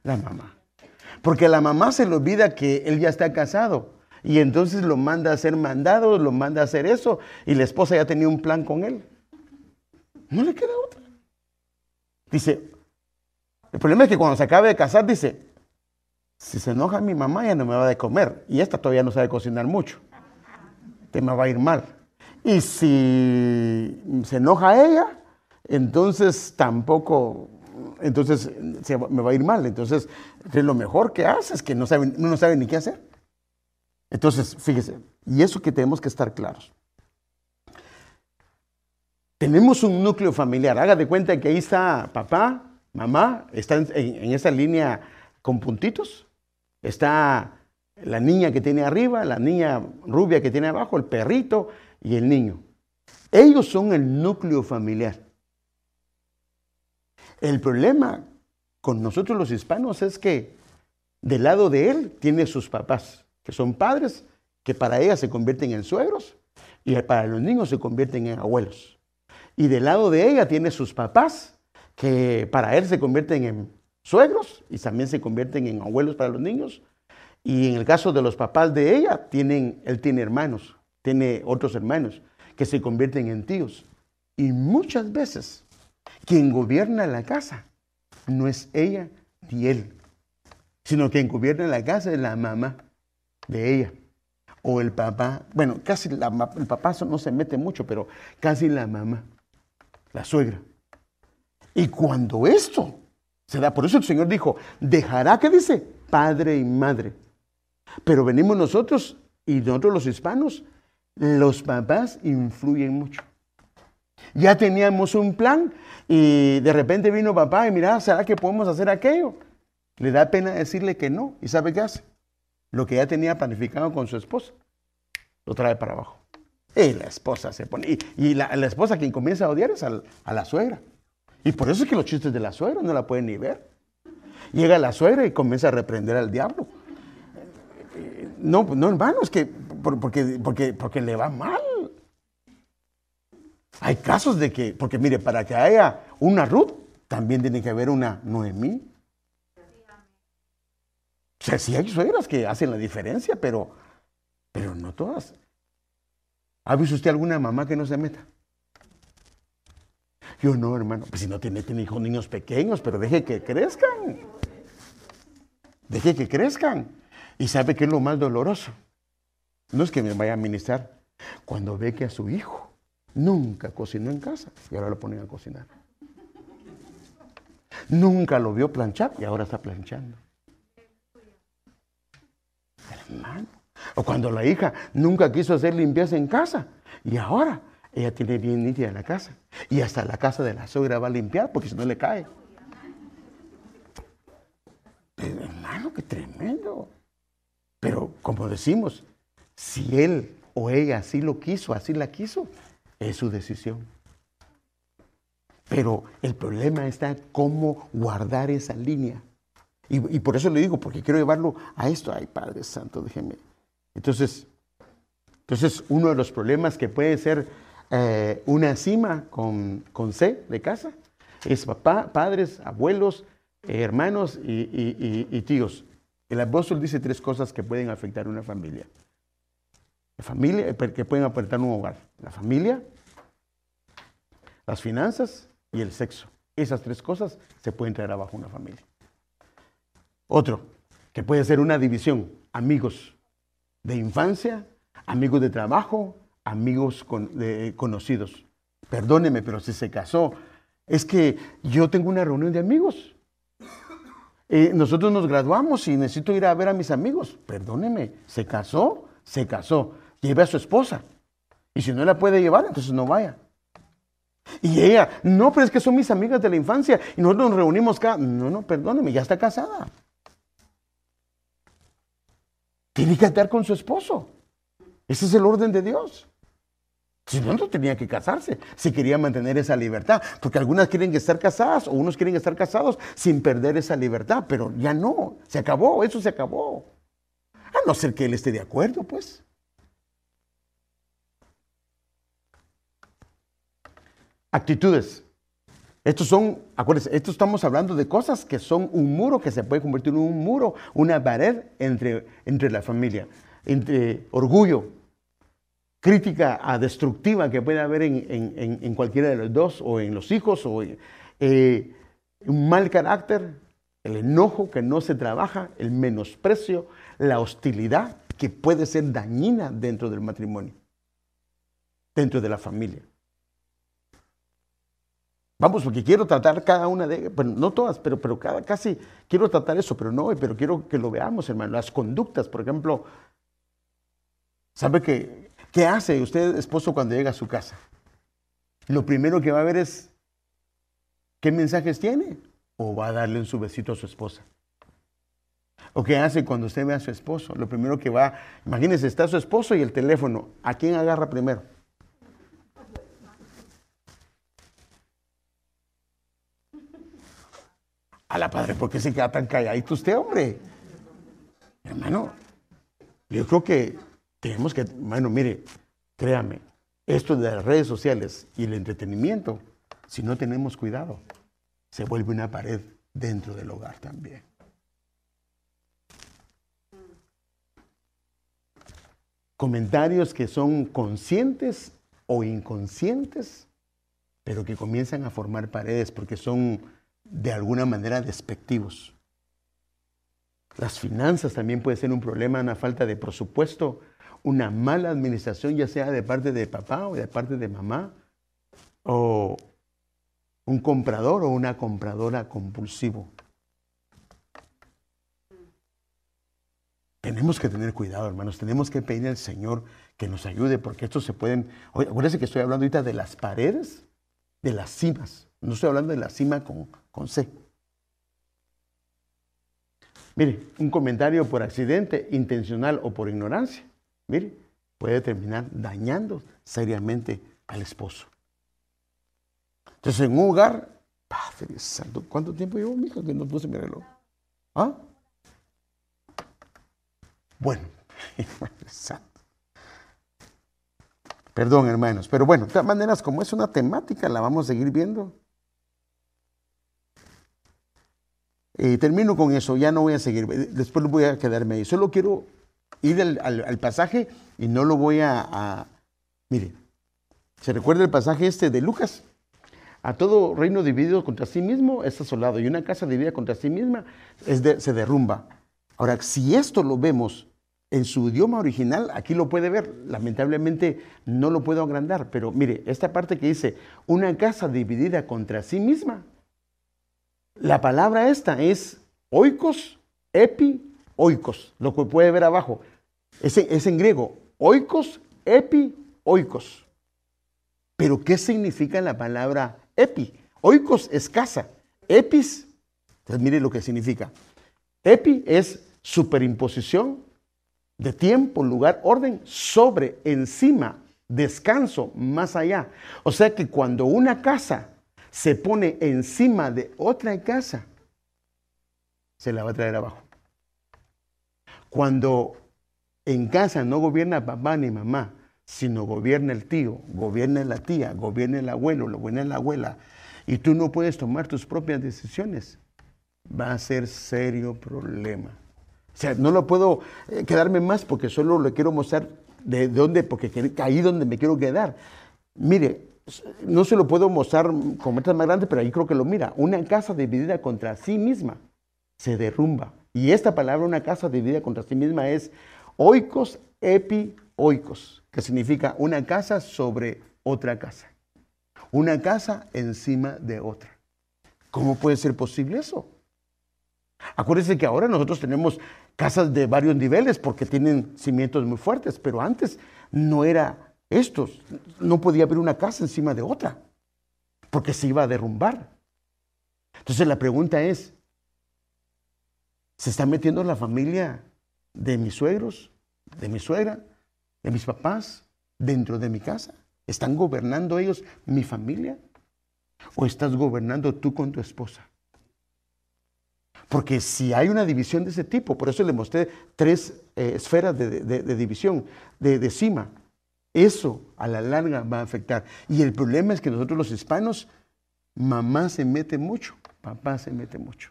La mamá. Porque la mamá se le olvida que él ya está casado y entonces lo manda a hacer mandados, lo manda a hacer eso y la esposa ya tenía un plan con él. No le queda otra. Dice, el problema es que cuando se acabe de casar, dice, si se enoja mi mamá ya no me va a de comer y esta todavía no sabe cocinar mucho me va a ir mal. Y si se enoja ella, entonces tampoco, entonces me va a ir mal. Entonces, lo mejor que hace es que no sabe, no sabe ni qué hacer. Entonces, fíjese, y eso que tenemos que estar claros. Tenemos un núcleo familiar. Haga cuenta que ahí está papá, mamá, están en, en esa línea con puntitos. Está la niña que tiene arriba, la niña rubia que tiene abajo, el perrito y el niño. Ellos son el núcleo familiar. El problema con nosotros los hispanos es que del lado de él tiene sus papás, que son padres, que para ella se convierten en suegros y para los niños se convierten en abuelos. Y del lado de ella tiene sus papás, que para él se convierten en suegros y también se convierten en abuelos para los niños. Y en el caso de los papás de ella, él tiene hermanos, tiene otros hermanos que se convierten en tíos. Y muchas veces quien gobierna la casa no es ella ni él, sino quien gobierna la casa es la mamá de ella o el papá. Bueno, casi el papá no se mete mucho, pero casi la mamá, la suegra. Y cuando esto se da, por eso el Señor dijo, dejará, ¿qué dice? Padre y madre. Pero venimos nosotros y nosotros los hispanos, los papás influyen mucho. Ya teníamos un plan y de repente vino papá y mira, ¿será que podemos hacer aquello? Le da pena decirle que no. ¿Y sabe qué hace? Lo que ya tenía planificado con su esposa, lo trae para abajo. Y la esposa se pone. Y, la, esposa quien comienza a odiar es a la suegra. Y por eso es que los chistes de la suegra no la pueden ni ver. Llega la suegra y comienza a reprender al diablo. No, no hermano, es que porque, porque, porque le va mal. Hay casos de que, porque mire, para que haya una Ruth, también tiene que haber una Noemí. O sea, sí hay suegras que hacen la diferencia, pero, pero no todas. ¿Ha visto usted alguna mamá que no se meta? Yo no, hermano. Pues si no tiene, tiene hijos, niños pequeños, pero deje que crezcan. Deje que crezcan. Y sabe que es lo más doloroso. No es que me vaya a ministrar. Cuando ve que a su hijo nunca cocinó en casa y ahora lo ponen a cocinar. Nunca lo vio planchar y ahora está planchando. Hermano. O cuando la hija nunca quiso hacer limpieza en casa y ahora ella tiene bien nítida la casa. Y hasta la casa de la suegra va a limpiar porque si no le cae. Pero hermano, qué tremendo. Pero como decimos, si él o ella así lo quiso, así la quiso, es su decisión. Pero el problema está cómo guardar esa línea. Y, por eso le digo, porque quiero llevarlo a esto. Ay, Padre Santo, déjeme. Entonces, entonces uno de los problemas que puede ser eh, una cima con, con, C de casa. Es papá, padres, abuelos, hermanos y, tíos. El apóstol dice tres cosas que pueden afectar una familia. La familia, eh, que pueden afectar un hogar. La familia, las finanzas y el sexo. Esas tres cosas se pueden traer abajo una familia. Otro, que puede ser una división. Amigos de infancia, amigos de trabajo, amigos conocidos. Perdóneme, pero si se casó, es que yo tengo una reunión de amigos. Eh, nosotros nos graduamos y necesito ir a ver a mis amigos. Perdóneme, se casó, se casó. Lleve a su esposa. Y si no la puede llevar, entonces no vaya. Y ella, no, pero es que son mis amigas de la infancia y nosotros nos reunimos cada... No, no, perdóneme, ya está casada. Tiene que estar con su esposo. Ese es el orden de Dios. Si no, no tenía que casarse, si quería mantener esa libertad, porque algunas quieren estar casadas o unos quieren estar casados sin perder esa libertad, pero ya no, se acabó, eso se acabó. A no ser que él esté de acuerdo, pues. Actitudes. Estos son, acuérdense, estos estamos hablando de cosas que son un muro que se puede convertir en un muro, una pared entre, entre la familia, entre orgullo, crítica a destructiva que puede haber en, cualquiera de los dos, o en los hijos, o eh, un mal carácter, el enojo que no se trabaja, el menosprecio, la hostilidad que puede ser dañina dentro del matrimonio, dentro de la familia. Vamos, porque quiero tratar cada una de ellas, no todas, pero, pero cada, casi quiero tratar eso, pero no, pero quiero que lo veamos, hermano. Las conductas, por ejemplo, ¿sabe que ¿Qué hace usted, esposo, cuando llega a su casa? Lo primero que va a ver es qué mensajes tiene o va a darle un besito a su esposa. ¿O qué hace cuando usted ve a su esposo? Lo primero que va, imagínese, está su esposo y el teléfono. ¿A quién agarra primero? A la padre, ¿por qué se queda tan calladito usted, hombre? Hermano, yo creo que tenemos que, bueno, mire, créame, esto de las redes sociales y el entretenimiento, si no tenemos cuidado, se vuelve una pared dentro del hogar también. Comentarios que son conscientes o inconscientes, pero que comienzan a formar paredes porque son de alguna manera despectivos. Las finanzas también puede ser un problema, una falta de presupuesto, una mala administración, ya sea de parte de papá o de parte de mamá, o un comprador o una compradora compulsivo. Tenemos que tener cuidado, hermanos. Tenemos que pedir al Señor que nos ayude, porque estos se pueden. Oye, acuérdense que estoy hablando ahorita de las paredes, de las cimas. No estoy hablando de la cima con, con C. Mire, un comentario por accidente, intencional o por ignorancia, mire, puede terminar dañando seriamente al esposo. Entonces, en un hogar, Padre Santo, ¿cuánto tiempo llevo, hija, que no puse mi reloj? ¿Ah? Bueno, <laughs> Santo. Perdón, hermanos, pero bueno, de todas maneras, como es una temática, la vamos a seguir viendo. Y termino con eso, ya no voy a seguir, después voy a quedarme ahí. Solo quiero ir al, pasaje y no lo voy a, Mire, ¿se recuerda el pasaje este de Lucas? A todo reino dividido contra sí mismo es asolado y una casa dividida contra sí misma es se derrumba. Ahora, si esto lo vemos en su idioma original, aquí lo puede ver. Lamentablemente no lo puedo agrandar, pero mire, esta parte que dice, una casa dividida contra sí misma. La palabra esta es oikos, epi, oikos, lo que puede ver abajo. Es, es en griego, oikos, epi, oikos. Pero ¿qué significa la palabra epi? Oikos es casa, epis, entonces mire lo que significa. Epi es superimposición, de tiempo, lugar, orden, sobre, encima, descanso, más allá. O sea que cuando una casa se pone encima de otra casa, se la va a traer abajo. Cuando en casa no gobierna papá ni mamá, sino gobierna el tío, gobierna la tía, gobierna el abuelo, lo gobierna la abuela, y tú no puedes tomar tus propias decisiones, va a ser serio problema. O sea, no lo puedo eh, quedarme más porque solo le quiero mostrar de dónde, porque ahí donde me quiero quedar. Mire, no se lo puedo mostrar con metas más grandes, pero ahí creo que lo mira. Una casa dividida contra sí misma se derrumba. Y esta palabra, una casa dividida contra sí misma, es oikos epi oikos, que significa una casa sobre otra casa. Una casa encima de otra. ¿Cómo puede ser posible eso? Acuérdense que ahora nosotros tenemos casas de varios niveles porque tienen cimientos muy fuertes, pero antes no era esto, no podía haber una casa encima de otra, porque se iba a derrumbar. Entonces la pregunta es, ¿se está metiendo la familia de mis suegros, de mi suegra, de mis papás dentro de mi casa? ¿Están gobernando ellos mi familia? ¿O estás gobernando tú con tu esposa? Porque si hay una división de ese tipo, por eso le mostré tres eh, esferas de, división, de, cima, eso a la larga va a afectar. Y el problema es que nosotros los hispanos, mamá se mete mucho, papá se mete mucho.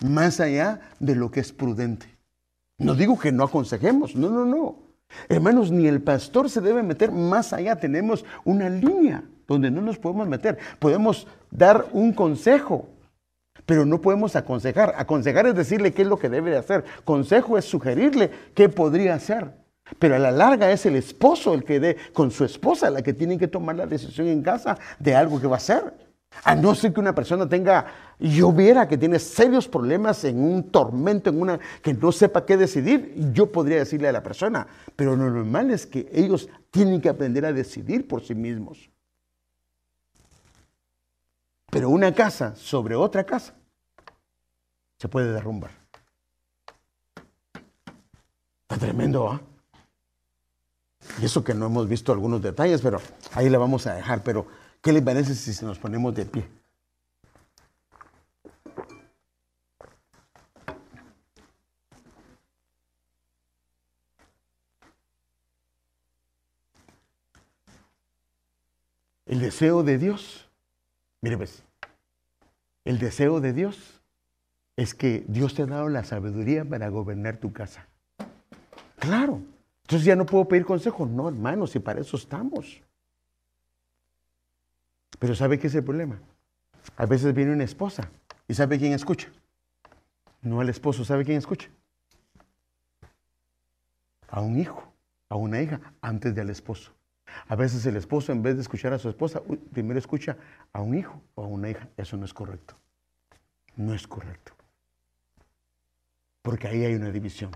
Más allá de lo que es prudente. No digo que no aconsejemos, no, no, no. Hermanos, ni el pastor se debe meter más allá. Tenemos una línea donde no nos podemos meter. Podemos dar un consejo, pero no podemos aconsejar. Aconsejar es decirle qué es lo que debe de hacer. Consejo es sugerirle qué podría hacer. Pero a la larga es el esposo el que dé con su esposa la que tiene que tomar la decisión en casa de algo que va a hacer. A no ser que una persona tenga, yo que tiene serios problemas en un tormento, en una que no sepa qué decidir, yo podría decirle a la persona. Pero lo normal es que ellos tienen que aprender a decidir por sí mismos. Pero una casa sobre otra casa se puede derrumbar. Está tremendo, ¿ah? Y eso que no hemos visto algunos detalles, pero ahí le vamos a dejar. Pero, ¿Qué les parece si nos ponemos de pie? El deseo de Dios, mire pues, el deseo de Dios es que Dios te ha dado la sabiduría para gobernar tu casa. Claro, entonces ya no puedo pedir consejos. No, hermano, si para eso estamos. Pero ¿sabe qué es el problema? A veces viene una esposa y ¿sabe quién escucha? No al esposo, ¿sabe quién escucha? A un hijo, a una hija, antes del esposo. A veces el esposo, en vez de escuchar a su esposa, primero escucha a un hijo o a una hija. Eso no es correcto. No es correcto. Porque ahí hay una división.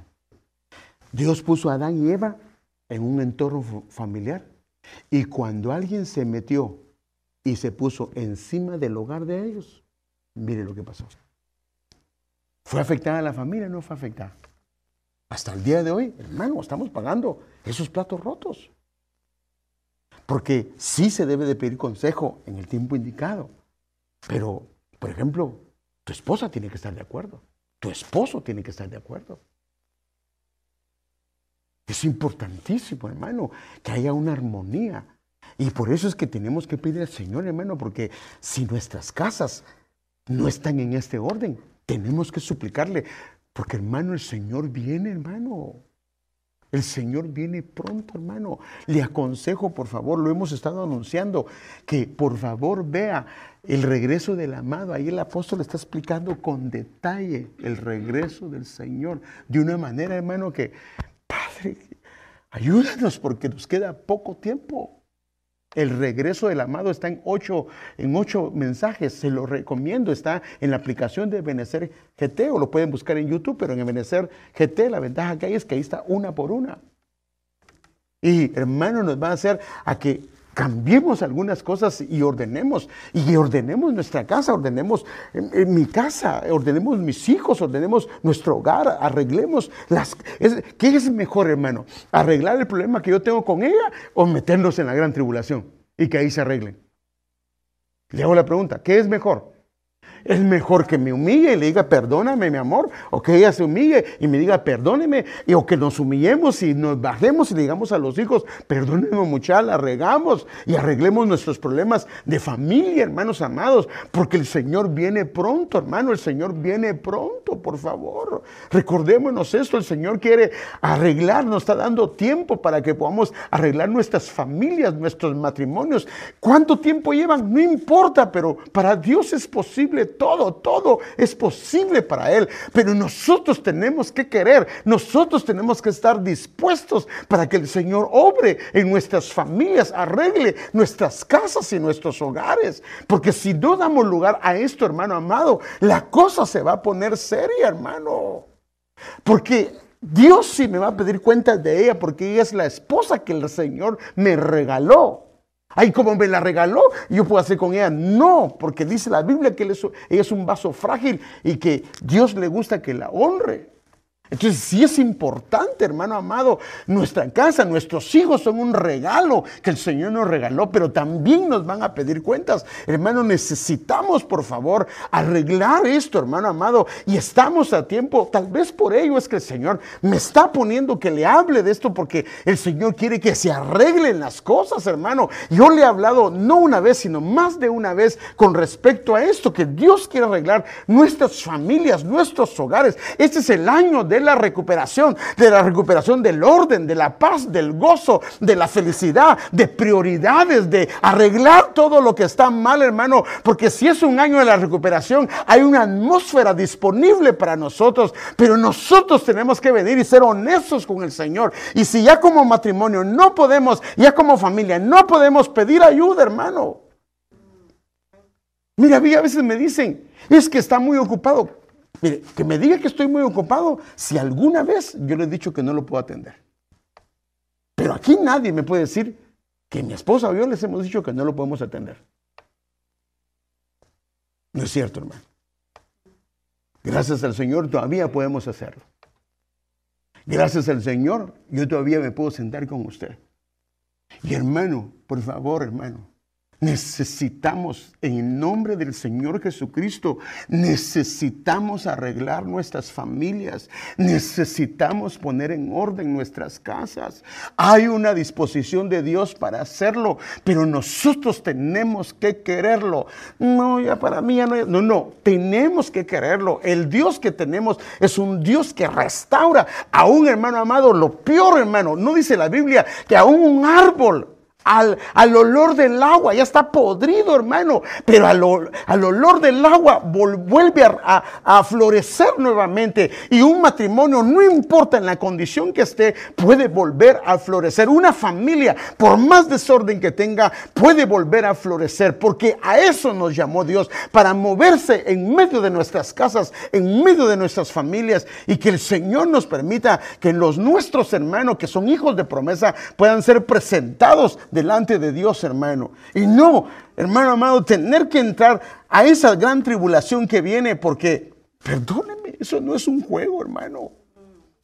Dios puso a Adán y Eva en un entorno familiar. Y cuando alguien se metió y se puso encima del hogar de ellos, mire lo que pasó. ¿Fue afectada la familia? No fue afectada. Hasta el día de hoy, hermano, estamos pagando esos platos rotos. Porque sí se debe de pedir consejo en el tiempo indicado. Pero, por ejemplo, tu esposa tiene que estar de acuerdo. Tu esposo tiene que estar de acuerdo. Es importantísimo, hermano, que haya una armonía. Y por eso es que tenemos que pedir al Señor, hermano, porque si nuestras casas no están en este orden, tenemos que suplicarle. Porque, hermano, el Señor viene, hermano. El Señor viene pronto, hermano. Le aconsejo, por favor, lo hemos estado anunciando, que por favor vea el regreso del amado. Ahí el apóstol está explicando con detalle el regreso del Señor. De una manera, hermano, que, Padre, ayúdanos porque nos queda poco tiempo. El regreso del amado está en ocho, en ocho mensajes, se lo recomiendo, está en la aplicación de Benecer GT o lo pueden buscar en YouTube, pero en Benecer GT la ventaja que hay es que ahí está una por una. Y hermano, nos va a hacer a que cambiemos algunas cosas y ordenemos, y ordenemos nuestra casa, ordenemos en, mi casa, ordenemos mis hijos, ordenemos nuestro hogar, arreglemos las... ¿Qué es mejor, hermano? ¿Arreglar el problema que yo tengo con ella o meternos en la gran tribulación y que ahí se arreglen? Le hago la pregunta, ¿qué es mejor? Es mejor que me humille y le diga, perdóname, mi amor, o que ella se humille y me diga, perdóneme, y o que nos humillemos y nos bajemos y le digamos a los hijos, perdóneme, muchacha, la regamos y arreglemos nuestros problemas de familia, hermanos amados, porque el Señor viene pronto, hermano, el Señor viene pronto, por favor. Recordémonos esto, el Señor quiere arreglar, nos está dando tiempo para que podamos arreglar nuestras familias, nuestros matrimonios. ¿Cuánto tiempo llevan? No importa, pero para Dios es posible todo, todo es posible para Él. Pero nosotros tenemos que querer, nosotros tenemos que estar dispuestos para que el Señor obre en nuestras familias, arregle nuestras casas y nuestros hogares. Porque si no damos lugar a esto, hermano amado, la cosa se va a poner seria, hermano. Porque Dios sí me va a pedir cuentas de ella porque ella es la esposa que el Señor me regaló. Ay, como me la regaló, yo puedo hacer con ella. No, porque dice la Biblia que ella es un vaso frágil y que Dios le gusta que la honre. Entonces sí es importante, hermano amado, nuestra casa, nuestros hijos son un regalo que el Señor nos regaló, pero también nos van a pedir cuentas. Hermano, necesitamos, por favor, arreglar esto, hermano amado, y estamos a tiempo. Tal vez por ello es que el Señor me está poniendo que le hable de esto, porque el Señor quiere que se arreglen las cosas, hermano. Yo le he hablado no una vez, sino más de una vez con respecto a esto, que Dios quiere arreglar nuestras familias, nuestros hogares. Este es el año de la recuperación, de la recuperación del orden, de la paz, del gozo, de la felicidad, de prioridades, de arreglar todo lo que está mal, hermano. Porque si es un año de la recuperación, hay una atmósfera disponible para nosotros, pero nosotros tenemos que venir y ser honestos con el Señor. Y si ya como matrimonio no podemos, ya como familia no podemos pedir ayuda, hermano. Mira, a veces me dicen, es que está muy ocupado. Mire, que me diga que estoy muy ocupado si alguna vez yo le he dicho que no lo puedo atender. Pero aquí nadie me puede decir que mi esposa o yo les hemos dicho que no lo podemos atender. No es cierto, hermano. Gracias al Señor todavía podemos hacerlo. Gracias al Señor yo todavía me puedo sentar con usted. Y hermano, por favor, hermano, Necesitamos, en nombre del Señor Jesucristo, necesitamos arreglar nuestras familias, necesitamos poner en orden nuestras casas. Hay una disposición de Dios para hacerlo, pero nosotros tenemos que quererlo. No, ya para mí ya no, no, no, tenemos que quererlo. El Dios que tenemos es un Dios que restaura. Aún, hermano amado, lo peor, hermano, no dice la Biblia que aún un árbol al, olor del agua, ya está podrido, hermano, pero al, al olor del agua vuelve a, a, florecer nuevamente. Y un matrimonio, no importa en la condición que esté, puede volver a florecer. Una familia, por más desorden que tenga, puede volver a florecer, porque a eso nos llamó Dios, para moverse en medio de nuestras casas, en medio de nuestras familias, y que el Señor nos permita que los nuestros hermanos, que son hijos de promesa, puedan ser presentados delante de Dios, hermano. Y no, hermano amado, tener que entrar a esa gran tribulación que viene porque, perdóneme, eso no es un juego, hermano.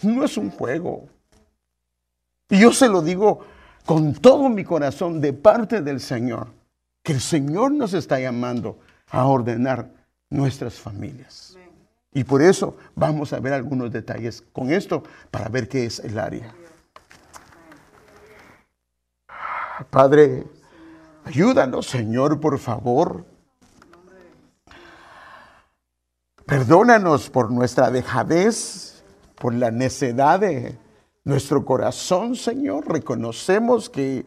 No es un juego. Y yo se lo digo con todo mi corazón de parte del Señor, que el Señor nos está llamando a ordenar nuestras familias. Y por eso vamos a ver algunos detalles con esto para ver qué es el área. Padre, ayúdanos, Señor, por favor. Perdónanos por nuestra dejadez, por la necedad de nuestro corazón, Señor. Reconocemos que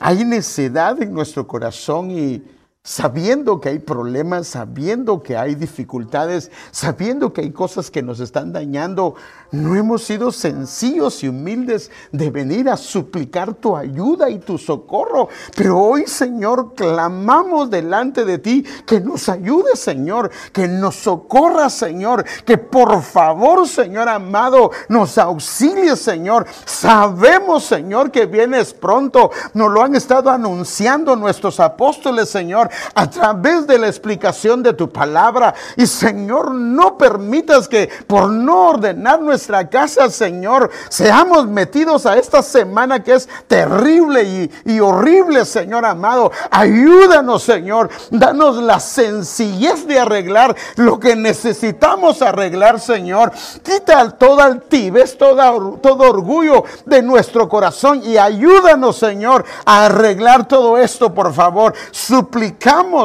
hay necedad en nuestro corazón y sabiendo que hay problemas, sabiendo que hay dificultades, sabiendo que hay cosas que nos están dañando, no hemos sido sencillos y humildes de venir a suplicar tu ayuda y tu socorro. Pero hoy, Señor, clamamos delante de ti que nos ayude, Señor, que nos socorra, Señor, que por favor, Señor amado, nos auxilie, Señor. Sabemos, Señor, que vienes pronto. Nos lo han estado anunciando nuestros apóstoles, Señor a través de la explicación de tu palabra. Y Señor, no permitas que por no ordenar nuestra casa, Señor, seamos metidos a esta semana que es terrible y, horrible, Señor amado. Ayúdanos, Señor. Danos la sencillez de arreglar lo que necesitamos arreglar, Señor. Quita toda altivez, todo, todo orgullo de nuestro corazón y ayúdanos, Señor, a arreglar todo esto, por favor.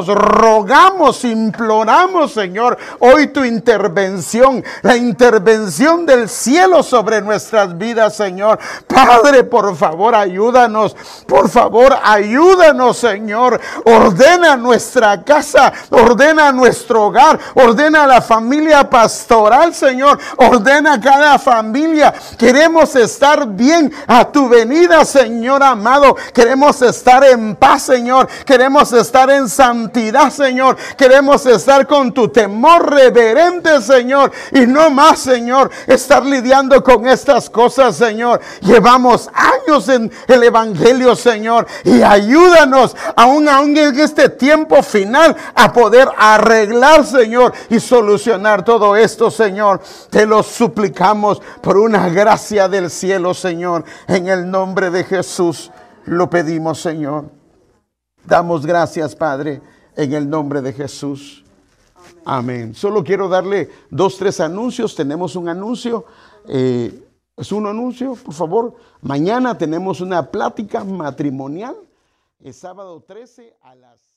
Rogamos, imploramos, Señor, hoy tu intervención, la intervención del cielo sobre nuestras vidas, Señor. Padre, por favor, ayúdanos, por favor, ayúdanos, Señor. Ordena nuestra casa, ordena nuestro hogar, ordena la familia pastoral, Señor. Ordena cada familia. Queremos estar bien a tu venida, Señor amado. Queremos estar en paz, Señor. Queremos estar en santidad, Señor. Queremos estar con tu temor reverente, Señor. Y no más, Señor, estar lidiando con estas cosas, Señor. Llevamos años en el Evangelio, Señor. Y ayúdanos, aún, aún en este tiempo final, a poder arreglar, Señor, y solucionar todo esto, Señor. Te lo suplicamos por una gracia del cielo, Señor. En el nombre de Jesús lo pedimos, Señor. Damos gracias, Padre, en el nombre de Jesús. Amén. Solo quiero darle dos, tres anuncios. Tenemos un anuncio. Eh, es un anuncio, por favor. Mañana tenemos una plática matrimonial. El sábado 13 a las 7.